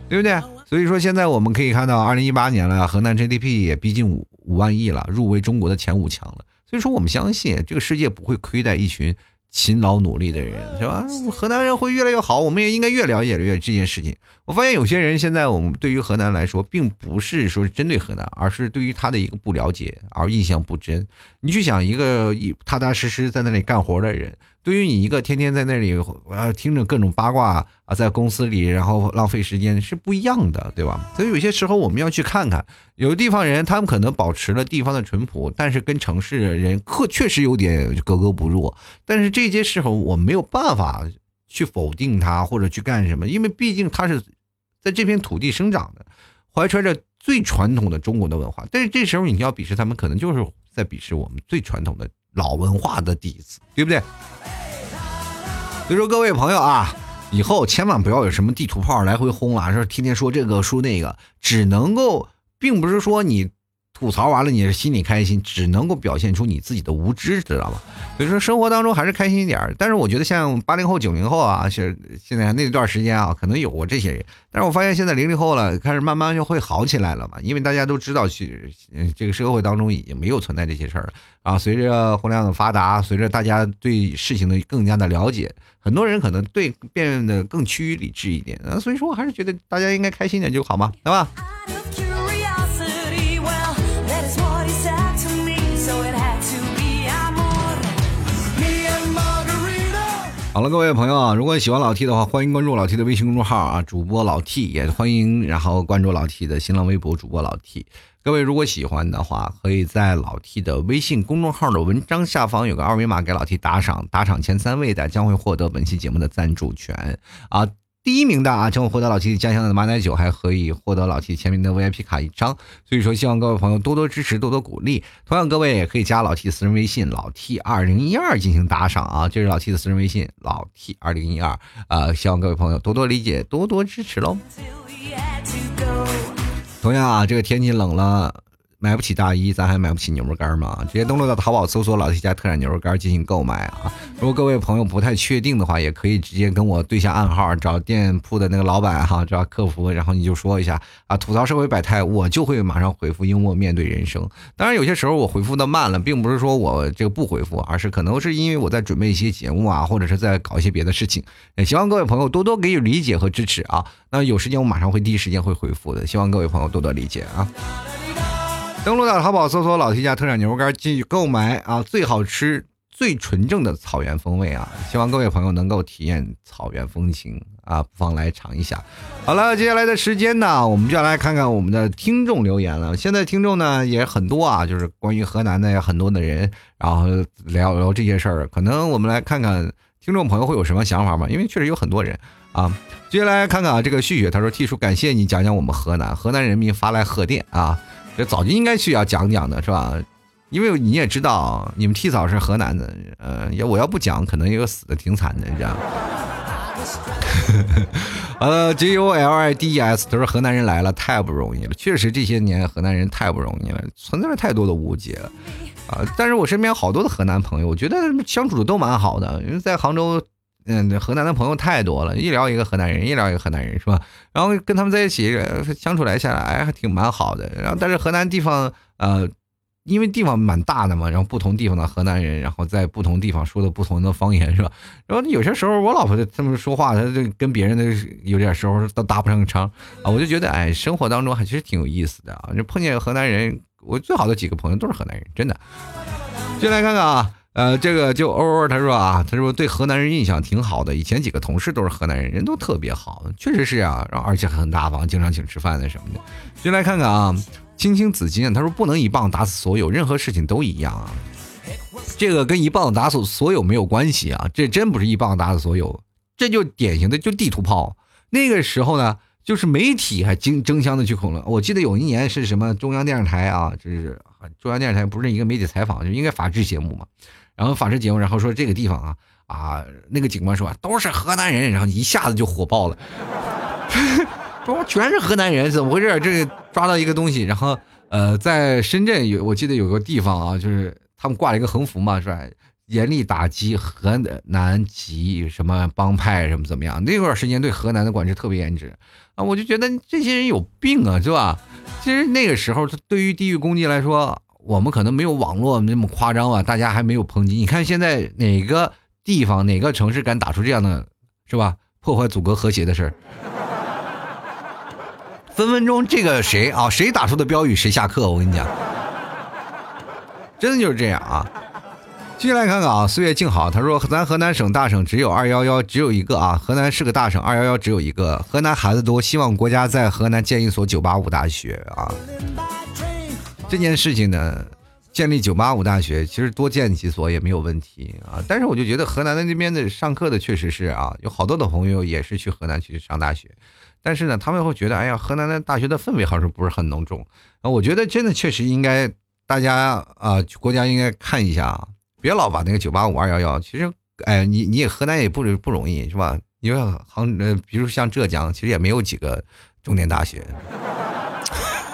对不对？所以说，现在我们可以看到，二零一八年了，河南 GDP 也逼近五五万亿了，入围中国的前五强了。所以说，我们相信这个世界不会亏待一群勤劳努力的人，是吧？河南人会越来越好，我们也应该越了解越这件事情。我发现有些人现在，我们对于河南来说，并不是说针对河南，而是对于他的一个不了解而印象不真。你去想一个一踏踏实实在那里干活的人。对于你一个天天在那里啊听着各种八卦啊，在公司里然后浪费时间是不一样的，对吧？所以有些时候我们要去看看，有的地方人他们可能保持了地方的淳朴，但是跟城市人确确实有点格格不入。但是这些时候我没有办法去否定他或者去干什么，因为毕竟他是在这片土地生长的，怀揣着最传统的中国的文化。但是这时候你要鄙视他们，可能就是在鄙视我们最传统的。老文化的底子，对不对？所以说，各位朋友啊，以后千万不要有什么地图炮来回轰啊，说天天说这个说那个，只能够，并不是说你。吐槽完了，你是心里开心，只能够表现出你自己的无知，知道吗？所以说生活当中还是开心一点。但是我觉得像八零后、九零后啊，是现在那段时间啊，可能有过这些人。但是我发现现在零零后了，开始慢慢就会好起来了嘛，因为大家都知道，去这个社会当中已经没有存在这些事儿了啊。随着互联网的发达，随着大家对事情的更加的了解，很多人可能对变得更趋于理智一点啊。所以说我还是觉得大家应该开心点就好嘛，对吧？好了，各位朋友啊，如果喜欢老 T 的话，欢迎关注老 T 的微信公众号啊，主播老 T 也欢迎，然后关注老 T 的新浪微博主播老 T。各位如果喜欢的话，可以在老 T 的微信公众号的文章下方有个二维码，给老 T 打赏，打赏前三位的将会获得本期节目的赞助权啊。第一名的啊，将会获得老 T 家乡的马奶酒，还可以获得老 T 签名的 VIP 卡一张。所以说，希望各位朋友多多支持，多多鼓励。同样，各位也可以加老 T 的私人微信老 T 二零一二进行打赏啊，这是老 T 的私人微信老 T 二零一二啊，希望各位朋友多多理解，多多支持喽。同样啊，这个天气冷了。买不起大衣，咱还买不起牛肉干吗？直接登录到淘宝搜索“老 T 家特产牛肉干”进行购买啊！如果各位朋友不太确定的话，也可以直接跟我对下暗号，找店铺的那个老板哈，找客服，然后你就说一下啊，吐槽社会百态，我就会马上回复，幽默面对人生。当然，有些时候我回复的慢了，并不是说我这个不回复，而是可能是因为我在准备一些节目啊，或者是在搞一些别的事情。也希望各位朋友多多给予理解和支持啊！那有时间我马上会第一时间会回复的，希望各位朋友多多理解啊！登录到淘宝搜索“老 T 家特产牛肉干”进去购买啊，最好吃、最纯正的草原风味啊！希望各位朋友能够体验草原风情啊，不妨来尝一下。好了，接下来的时间呢，我们就要来看看我们的听众留言了。现在听众呢也很多啊，就是关于河南的很多的人，然后聊聊这些事儿。可能我们来看看听众朋友会有什么想法吧，因为确实有很多人啊。接下来看看啊，这个旭旭他说：“T 叔，感谢你讲讲我们河南，河南人民发来贺电啊。”这早就应该去要讲讲的是吧？因为你也知道，你们 T 嫂是河南的，呃，要我要不讲，可能也死的挺惨的，你知道？呃，J O L I D E S，他说河南人来了，太不容易了。确实这些年河南人太不容易了，存在着太多的误解啊。但是我身边好多的河南朋友，我觉得相处的都蛮好的，因为在杭州。嗯，河南的朋友太多了，一聊一个河南人，一聊一个河南人，是吧？然后跟他们在一起相处来下来，还挺蛮好的。然后，但是河南地方，呃，因为地方蛮大的嘛，然后不同地方的河南人，然后在不同地方说的不同的方言是吧？然后有些时候我老婆这么说话，她就跟别人的有点时候都搭不上腔啊，我就觉得哎，生活当中还其实挺有意思的啊。就碰见河南人，我最好的几个朋友都是河南人，真的。进来看看啊，呃，这个就欧欧他说啊，他说对河南人印象挺好的，以前几个同事都是河南人，人都特别好，确实是啊，然后而且很大方，经常请吃饭的什么的。进来看看啊。青青子衿，他说不能一棒打死所有，任何事情都一样啊。这个跟一棒打死所有没有关系啊，这真不是一棒打死所有，这就典型的就地图炮。那个时候呢，就是媒体还争争相的去恐论。我记得有一年是什么中央电视台啊，就是中央电视台不是一个媒体采访，就应该法制节目嘛。然后法制节目，然后说这个地方啊啊，那个警官说都是河南人，然后一下子就火爆了。说全是河南人，怎么回事？这个抓到一个东西，然后呃，在深圳有，我记得有个地方啊，就是他们挂了一个横幅嘛，是吧？严厉打击河南籍什么帮派什么怎么样？那段时间对河南的管制特别严值啊，我就觉得这些人有病啊，是吧？其实那个时候，他对于地域攻击来说，我们可能没有网络那么夸张啊，大家还没有抨击。你看现在哪个地方、哪个城市敢打出这样的，是吧？破坏祖国和谐的事儿？分分钟这个谁啊？谁打出的标语谁下课？我跟你讲，真的就是这样啊！继续来看看啊，岁月静好，他说咱河南省大省只有二幺幺，只有一个啊。河南是个大省，二幺幺只有一个。河南孩子多，希望国家在河南建一所九八五大学啊。这件事情呢，建立九八五大学，其实多建几所也没有问题啊。但是我就觉得河南的那边的上课的确实是啊，有好多的朋友也是去河南去上大学。但是呢，他们会觉得，哎呀，河南的大学的氛围好像不是很浓重啊。我觉得真的确实应该，大家啊，国家应该看一下啊，别老把那个九八五二幺幺。其实，哎，你你也河南也不不容易是吧？因为杭呃，比如像浙江，其实也没有几个重点大学，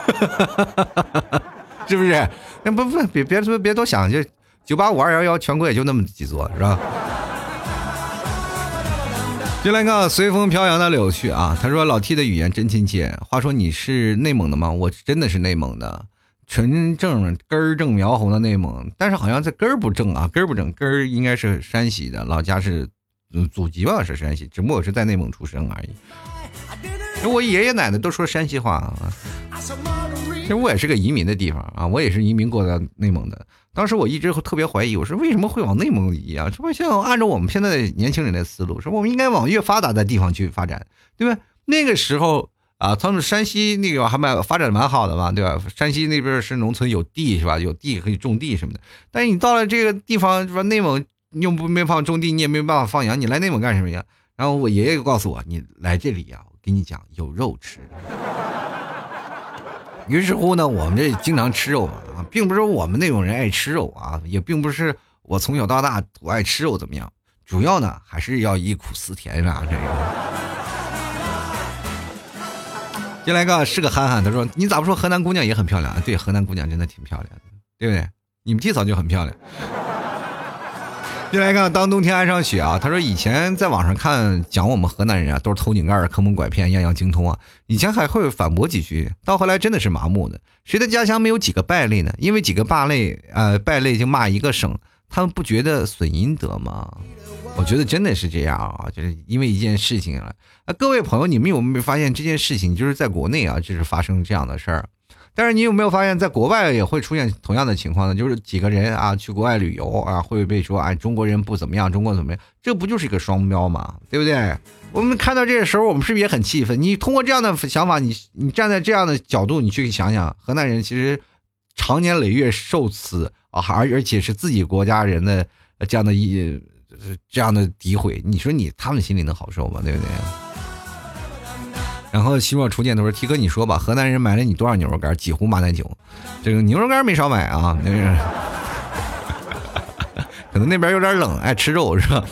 哈哈哈哈哈 是不是？那不不别别说别多想，就九八五二幺幺，全国也就那么几座，是吧？就来看随风飘扬的柳絮啊！他说：“老 T 的语言真亲切。话说你是内蒙的吗？我真的是内蒙的，纯正根正苗红的内蒙。但是好像这根不正啊，根不正，根应该是山西的，老家是，祖籍吧是山西，只不过我是在内蒙出生而已。我爷爷奶奶都说山西话啊。其实我也是个移民的地方啊，我也是移民过来内蒙的。”当时我一直特别怀疑，我说为什么会往内蒙移啊？这不像按照我们现在的年轻人的思路，说我们应该往越发达的地方去发展，对吧？那个时候啊，他们山西那个还蛮发展蛮好的嘛，对吧？山西那边是农村有地是吧？有地可以种地什么的。但是你到了这个地方，说内蒙又不没法种地，你也没办法放羊，你来内蒙干什么呀？然后我爷爷告诉我，你来这里呀，我跟你讲有肉吃。于是乎呢，我们这经常吃肉啊，并不是我们那种人爱吃肉啊，也并不是我从小到大我爱吃肉怎么样，主要呢还是要忆苦思甜啊。这个。进来个是个憨憨，他说你咋不说河南姑娘也很漂亮？对，河南姑娘真的挺漂亮的，对不对？你们弟嫂就很漂亮。先来看，当冬天爱上雪啊！他说以前在网上看讲我们河南人啊，都是偷井盖、坑蒙拐骗，样样精通啊。以前还会反驳几句，到后来真的是麻木的。谁的家乡没有几个败类呢？因为几个败类，呃，败类就骂一个省，他们不觉得损阴德吗？我觉得真的是这样啊，就是因为一件事情啊。各位朋友，你们有没有发现这件事情就是在国内啊，就是发生这样的事儿？但是你有没有发现，在国外也会出现同样的情况呢？就是几个人啊去国外旅游啊，会被说哎中国人不怎么样，中国怎么样？这不就是一个双标吗？对不对？我们看到这个时候，我们是不是也很气愤？你通过这样的想法，你你站在这样的角度，你去想想，河南人其实长年累月受此啊，而而且是自己国家人的这样的一这样的诋毁，你说你他们心里能好受吗？对不对？然后希望初见他说提哥，你说吧，河南人买了你多少牛肉干？几壶马奶酒？这个牛肉干没少买啊，那是，可能那边有点冷，爱吃肉是吧？”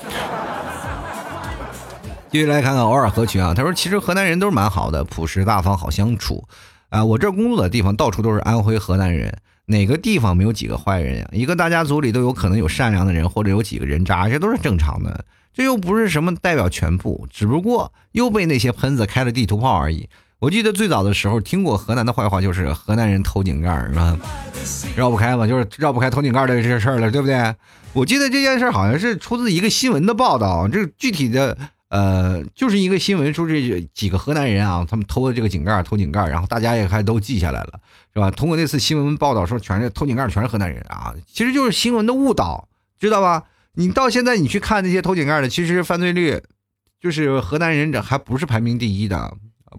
继续来看看偶尔合群啊，他说：“其实河南人都是蛮好的，朴实大方，好相处啊。我这工作的地方到处都是安徽河南人，哪个地方没有几个坏人呀？一个大家族里都有可能有善良的人，或者有几个人渣，这都是正常的。”这又不是什么代表全部，只不过又被那些喷子开了地图炮而已。我记得最早的时候听过河南的坏话，就是河南人偷井盖是吧？绕不开嘛，就是绕不开偷井盖的这事儿了，对不对？我记得这件事好像是出自一个新闻的报道，这具体的呃，就是一个新闻说这几个河南人啊，他们偷的这个井盖，偷井盖，然后大家也还都记下来了，是吧？通过那次新闻报道说，全是偷井盖，全是河南人啊，其实就是新闻的误导，知道吧？你到现在你去看那些偷井盖的，其实犯罪率就是河南人这还不是排名第一的，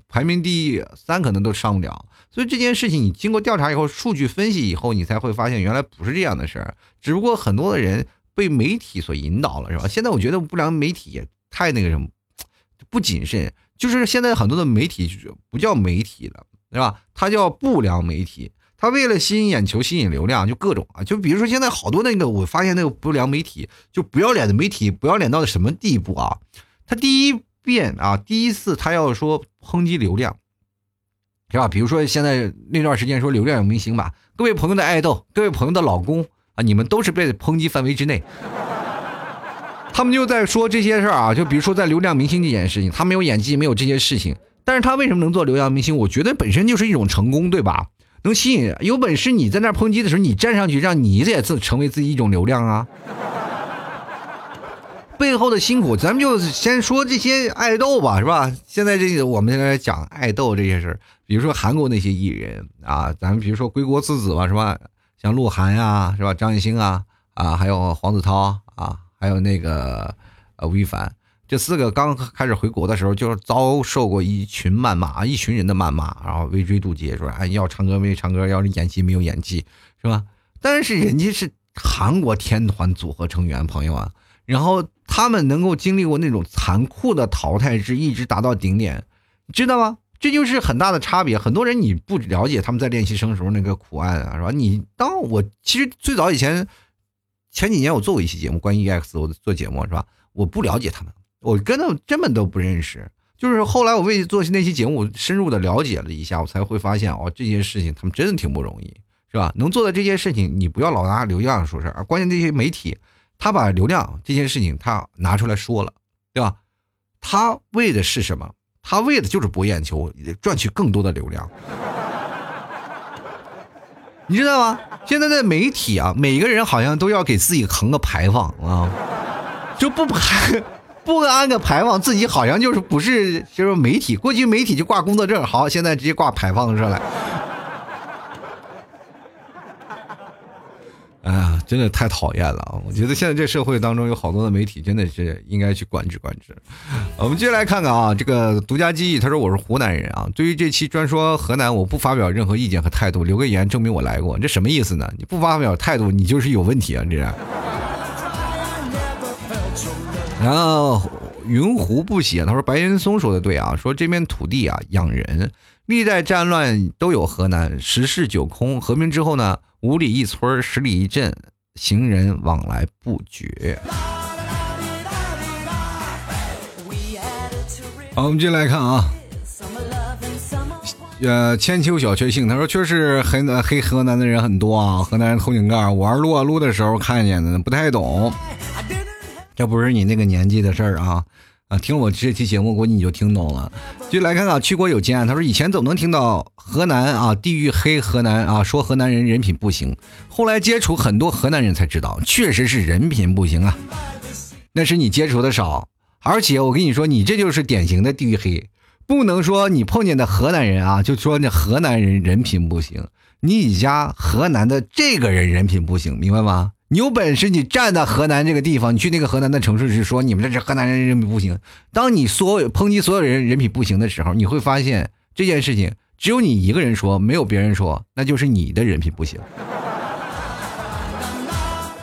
排名第三可能都上不了。所以这件事情你经过调查以后，数据分析以后，你才会发现原来不是这样的事儿。只不过很多的人被媒体所引导了，是吧？现在我觉得不良媒体也太那个什么，不谨慎。就是现在很多的媒体不叫媒体了，对吧？它叫不良媒体。他为了吸引眼球、吸引流量，就各种啊，就比如说现在好多那个，我发现那个不良媒体，就不要脸的媒体，不要脸到什么地步啊？他第一遍啊，第一次他要说抨击流量，是吧？比如说现在那段时间说流量有明星吧，各位朋友的爱豆，各位朋友的老公啊，你们都是被抨击范围之内。他们就在说这些事儿啊，就比如说在流量明星这件事情，他没有演技，没有这些事情，但是他为什么能做流量明星？我觉得本身就是一种成功，对吧？能吸引人有本事，你在那抨击的时候，你站上去，让你也自成为自己一种流量啊！背后的辛苦，咱们就先说这些爱豆吧，是吧？现在这个我们现在讲爱豆这些事比如说韩国那些艺人啊，咱们比如说归国之子吧，是吧？像鹿晗呀，是吧？张艺兴啊，啊，还有黄子韬啊，还有那个吴亦凡。这四个刚开始回国的时候，就是遭受过一群谩骂，一群人的谩骂，然后围追堵截，说哎要唱歌没唱歌，要是演技没有演技，是吧？但是人家是韩国天团组合成员，朋友啊，然后他们能够经历过那种残酷的淘汰制，一直达到顶点，知道吗？这就是很大的差别。很多人你不了解他们在练习生时候那个苦暗啊，是吧？你当我其实最早以前前几年我做过一期节目关于 EX，我做节目是吧？我不了解他们。我根本根本都不认识，就是后来我为做那期节目，深入的了解了一下，我才会发现哦，这件事情他们真的挺不容易，是吧？能做到这件事情，你不要老拿流量说事儿，关键这些媒体，他把流量这件事情他拿出来说了，对吧？他为的是什么？他为的就是博眼球，赚取更多的流量，你知道吗？现在的媒体啊，每个人好像都要给自己横个牌坊啊，就不排。不安个牌坊，自己好像就是不是就是媒体。过去媒体就挂工作证，好，现在直接挂牌坊上来。哎呀，真的太讨厌了啊！我觉得现在这社会当中有好多的媒体，真的是应该去管制管制。我们接下来看看啊，这个独家记忆，他说我是湖南人啊。对于这期专说河南，我不发表任何意见和态度，留个言证明我来过，这什么意思呢？你不发表态度，你就是有问题啊！这。然后云湖不写，他说白岩松说的对啊，说这片土地啊养人，历代战乱都有河南，十室九空。和平之后呢，五里一村，十里一镇，行人往来不绝。好，我们进来看啊，呃，千秋小确幸，他说确实黑黑河南的人很多啊，河南人偷井盖，玩撸啊撸的时候看见的，不太懂。这不是你那个年纪的事儿啊！啊，听我这期节目，估计你就听懂了。就来看看，去国有见。他说以前总能听到河南啊，地域黑河南啊，说河南人人品不行。后来接触很多河南人才知道，确实是人品不行啊。那是你接触的少，而且我跟你说，你这就是典型的地域黑。不能说你碰见的河南人啊，就说那河南人人品不行。你家河南的这个人人品不行，明白吗？你有本事，你站在河南这个地方，你去那个河南的城市去说你们这是河南人人品不行。当你所有抨击所有人人品不行的时候，你会发现这件事情只有你一个人说，没有别人说，那就是你的人品不行，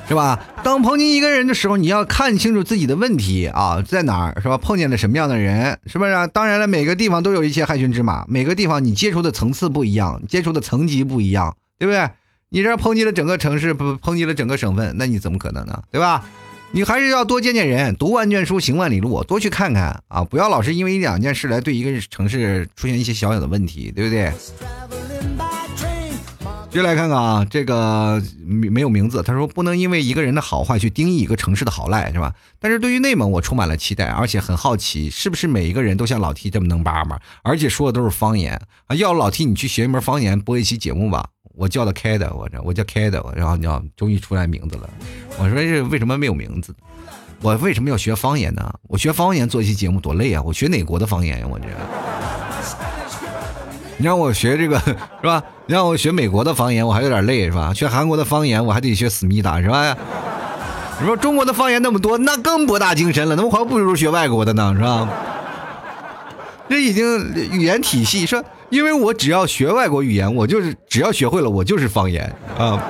是吧？当抨击一个人的时候，你要看清楚自己的问题啊在哪儿，是吧？碰见了什么样的人，是不是？当然了，每个地方都有一些害群之马，每个地方你接触的层次不一样，接触的层级不一样，对不对？你这抨击了整个城市，不抨击了整个省份，那你怎么可能呢？对吧？你还是要多见见人，读万卷书，行万里路，多去看看啊！不要老是因为一两件事来对一个城市出现一些小小的问题，对不对？接来看看啊，这个没有名字。他说不能因为一个人的好坏去定义一个城市的好赖，是吧？但是对于内蒙，我充满了期待，而且很好奇，是不是每一个人都像老 T 这么能叭叭，而且说的都是方言啊？要老 T 你去学一门方言，播一期节目吧。我叫的开的，我这我叫开的，然后你要终于出来名字了。我说这为什么没有名字？我为什么要学方言呢？我学方言做一期节目多累啊！我学哪国的方言呀？我这。你让我学这个 是吧？你让我学美国的方言，我还有点累是吧？学韩国的方言，我还得学思密达是吧？你说中国的方言那么多，那更博大精深了，那我还不如学外国的呢是吧？这已经语言体系说，因为我只要学外国语言，我就是只要学会了，我就是方言啊。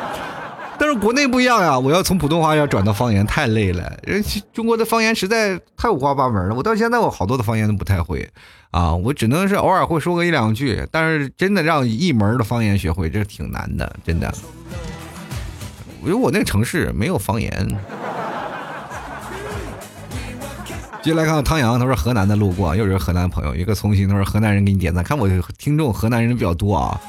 但是国内不一样呀，我要从普通话要转到方言太累了，人中国的方言实在太五花八门了，我到现在我好多的方言都不太会。啊，我只能是偶尔会说个一两句，但是真的让一门的方言学会，这是挺难的，真的。因为我那个城市没有方言。接下来看看汤阳，他说河南的路过，又是河南朋友，一个从新，他说河南人给你点赞，看我听众河南人比较多啊。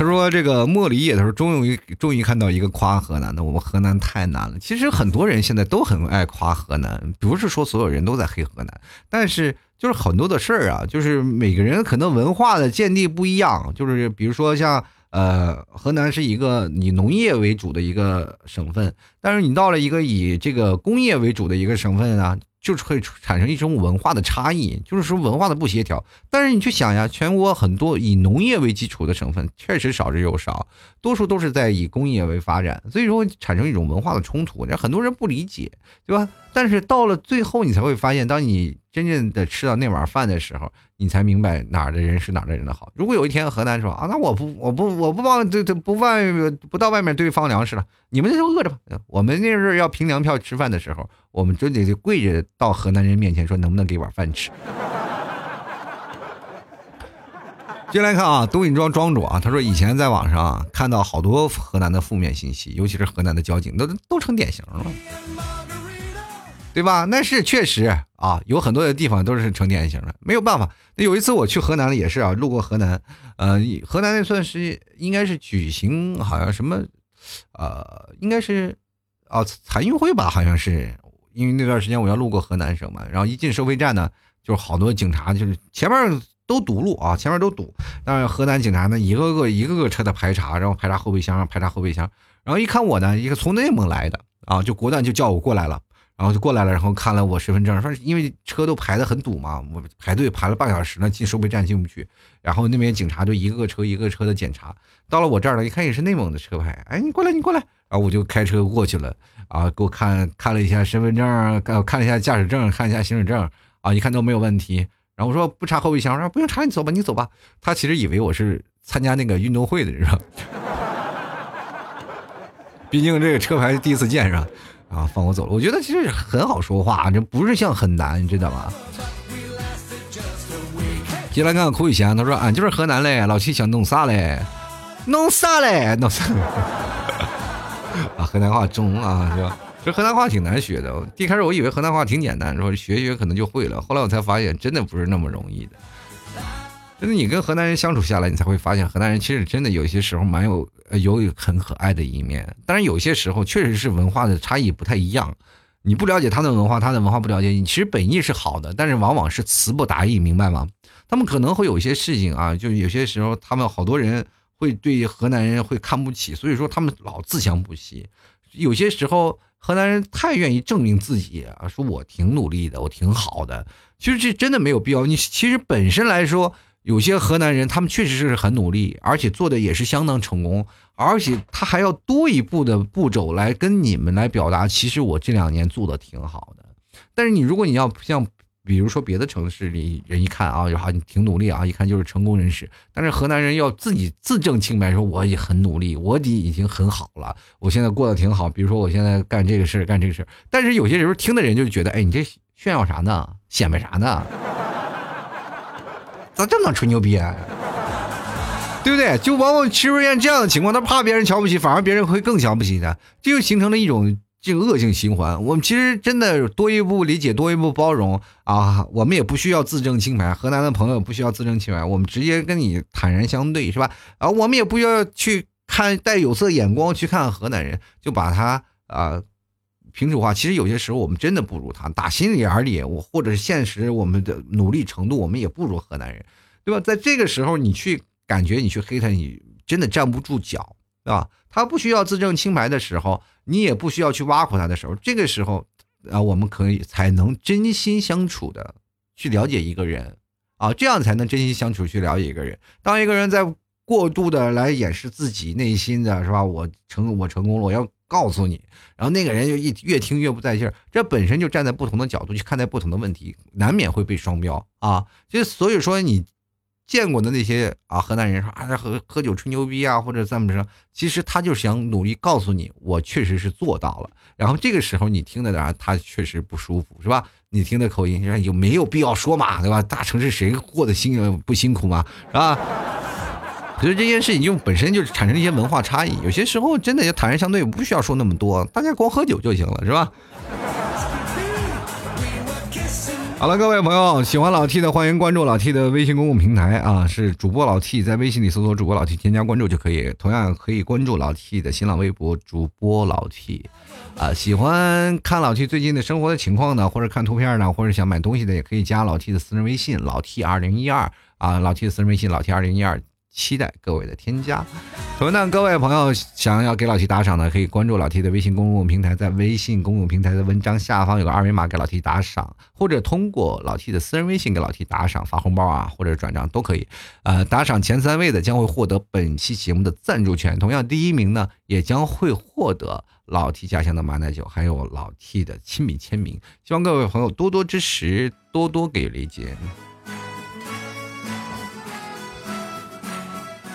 他说：“这个莫离也，他说终于终于看到一个夸河南的，我们河南太难了。其实很多人现在都很爱夸河南，不是说所有人都在黑河南，但是就是很多的事儿啊，就是每个人可能文化的见地不一样。就是比如说像呃，河南是一个以农业为主的一个省份，但是你到了一个以这个工业为主的一个省份啊。”就是会产生一种文化的差异，就是说文化的不协调。但是你去想呀，全国很多以农业为基础的省份确实少之又少，多数都是在以工业为发展，所以说产生一种文化的冲突，让很多人不理解，对吧？但是到了最后，你才会发现，当你真正的吃到那碗饭的时候，你才明白哪儿的人是哪儿的人的好。如果有一天河南说啊，那我不我不我不往这这不外不到外面堆放粮食了，你们就饿着吧。我们那阵要凭粮票吃饭的时候，我们真得跪着到河南人面前说，能不能给碗饭吃？接来看啊，东引庄庄主啊，他说以前在网上看到好多河南的负面信息，尤其是河南的交警，都都成典型了。对吧？那是确实啊，有很多的地方都是成典型的，没有办法。那有一次我去河南了，也是啊，路过河南，呃，河南那算是应该是举行好像什么，呃，应该是啊残运会吧，好像是，因为那段时间我要路过河南省嘛，然后一进收费站呢，就是好多警察，就是前面都堵路啊，前面都堵，但是河南警察呢，一个个一个个车的排查，然后排查后备箱，排查后备箱，然后一看我呢，一个从内蒙来的啊，就果断就叫我过来了。然后就过来了，然后看了我身份证，说因为车都排的很堵嘛，我排队排了半小时呢，进收费站进不去。然后那边警察就一个个车一个车的检查，到了我这儿了，一看也是内蒙的车牌，哎，你过来，你过来，然后我就开车过去了，啊，给我看看了一下身份证，看看了一下驾驶证，看一下行驶证，啊，一看都没有问题。然后我说不查后备箱，我说不用查，你走吧，你走吧。他其实以为我是参加那个运动会的，是吧？毕竟这个车牌第一次见，是吧？啊，放我走了！我觉得其实很好说话，这不是像很难，你知道吗？接来看看苦雨贤，他说：“俺就是河南嘞，老七想弄啥嘞？弄啥嘞？弄啥？” 啊，河南话中啊，是吧？这河南话挺难学的。一开始我以为河南话挺简单，说学一学可能就会了。后来我才发现，真的不是那么容易的。真的，你跟河南人相处下来，你才会发现，河南人其实真的有些时候蛮有有很可爱的一面。当然，有些时候确实是文化的差异不太一样，你不了解他的文化，他的文化不了解你，其实本意是好的，但是往往是词不达意，明白吗？他们可能会有一些事情啊，就有些时候他们好多人会对河南人会看不起，所以说他们老自强不息。有些时候河南人太愿意证明自己啊，说我挺努力的，我挺好的，其实这真的没有必要。你其实本身来说。有些河南人，他们确实是很努力，而且做的也是相当成功，而且他还要多一步的步骤来跟你们来表达，其实我这两年做的挺好的。但是你如果你要像，比如说别的城市里人一看啊，然后你挺努力啊，一看就是成功人士。但是河南人要自己自证清白，说我也很努力，我已已经很好了，我现在过得挺好。比如说我现在干这个事干这个事但是有些时候听的人就觉得，哎，你这炫耀啥呢？显摆啥呢？咋这么吹牛逼啊？对不对？就往往其实出现这样的情况，他怕别人瞧不起，反而别人会更瞧不起他，这就形成了一种这个恶性循环。我们其实真的多一步理解，多一步包容啊，我们也不需要自证清白。河南的朋友不需要自证清白，我们直接跟你坦然相对，是吧？啊，我们也不需要去看带有色眼光去看河南人，就把他啊平处化。其实有些时候我们真的不如他，打心里眼里，我或者是现实我们的努力程度，我们也不如河南人，对吧？在这个时候，你去感觉你去黑他，你真的站不住脚，对吧？他不需要自证清白的时候，你也不需要去挖苦他的时候，这个时候啊，我们可以才能真心相处的去了解一个人啊，这样才能真心相处去了解一个人。当一个人在过度的来掩饰自己内心的是吧？我成我成功了，我要告诉你，然后那个人就一越听越不在劲儿。这本身就站在不同的角度去看待不同的问题，难免会被双标啊。就所以说你。见过的那些啊，河南人说啊，喝喝酒吹牛逼啊，或者怎么着，其实他就想努力告诉你，我确实是做到了。然后这个时候你听的啊，他确实不舒服，是吧？你听的口音说，有没有必要说嘛，对吧？大城市谁过得辛不辛苦嘛，是吧？所以这件事情就本身就产生一些文化差异，有些时候真的要坦然相对，不需要说那么多，大家光喝酒就行了，是吧？好了，各位朋友，喜欢老 T 的欢迎关注老 T 的微信公共平台啊，是主播老 T，在微信里搜索主播老 T，添加关注就可以。同样可以关注老 T 的新浪微博主播老 T，啊，喜欢看老 T 最近的生活的情况呢，或者看图片呢，或者想买东西的，也可以加老 T 的私人微信老 T 二零一二啊，老 T 的私人微信老 T 二零一二。期待各位的添加。同样，各位朋友想要给老 T 打赏的，可以关注老 T 的微信公共平台，在微信公共平台的文章下方有个二维码，给老 T 打赏，或者通过老 T 的私人微信给老 T 打赏发红包啊，或者转账都可以。呃，打赏前三位的将会获得本期节目的赞助权，同样第一名呢也将会获得老 T 家乡的马奶酒，还有老 T 的亲笔签名。希望各位朋友多多支持，多多给理解。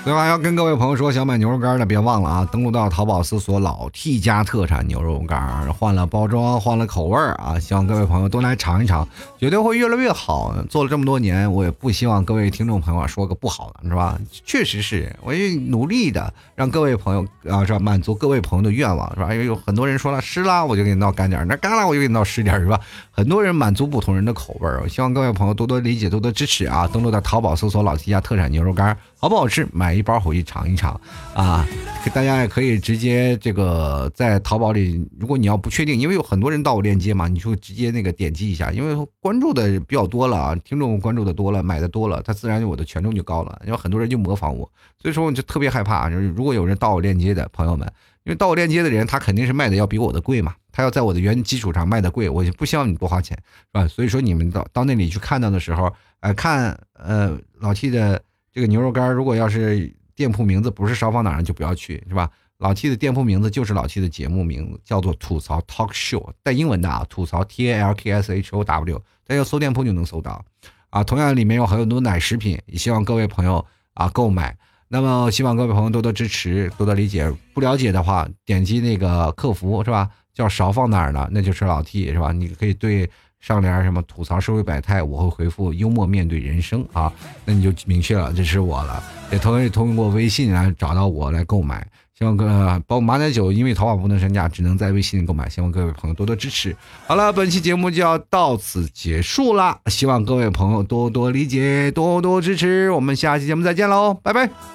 另外要跟各位朋友说，想买牛肉干的别忘了啊，登录到淘宝搜索“老 T 家特产牛肉干”，换了包装，换了口味儿啊，希望各位朋友都来尝一尝，绝对会越来越好。做了这么多年，我也不希望各位听众朋友说个不好的，是吧？确实是，我也努力的让各位朋友啊，是吧？满足各位朋友的愿望，是吧？因为有很多人说了湿啦，我就给你闹干点儿；那干啦，我就给你闹湿点儿，是吧？很多人满足不同人的口味儿，我希望各位朋友多多理解，多多支持啊！登录到淘宝搜索“老 T 家特产牛肉干”。好不好吃？买一包回去尝一尝啊！大家也可以直接这个在淘宝里，如果你要不确定，因为有很多人到我链接嘛，你就直接那个点击一下，因为关注的比较多了啊，听众关注的多了，买的多了，他自然我的权重就高了。因为很多人就模仿我，所以说我就特别害怕，就是如果有人到我链接的朋友们，因为到我链接的人，他肯定是卖的要比我的贵嘛，他要在我的原基础上卖的贵，我就不希望你多花钱，是吧？所以说你们到到那里去看到的时候，呃，看呃老 T 的。这个牛肉干，如果要是店铺名字不是烧放哪儿，就不要去，是吧？老 T 的店铺名字就是老 T 的节目名字，叫做吐槽 Talk Show，带英文的啊，吐槽 T A L K S H O W，大家搜店铺就能搜到啊。同样里面有很多奶食品，也希望各位朋友啊购买。那么希望各位朋友多多支持，多多理解。不了解的话，点击那个客服是吧？叫勺放哪儿呢？那就是老 T 是吧？你可以对。上联什么吐槽社会百态，我会回复幽默面对人生啊，那你就明确了这是我了。也同样通过微信来找到我来购买。希望各包括马奶酒，因为淘宝不能上架，只能在微信购买。希望各位朋友多多支持。好了，本期节目就要到此结束了，希望各位朋友多多理解，多多支持。我们下期节目再见喽，拜拜。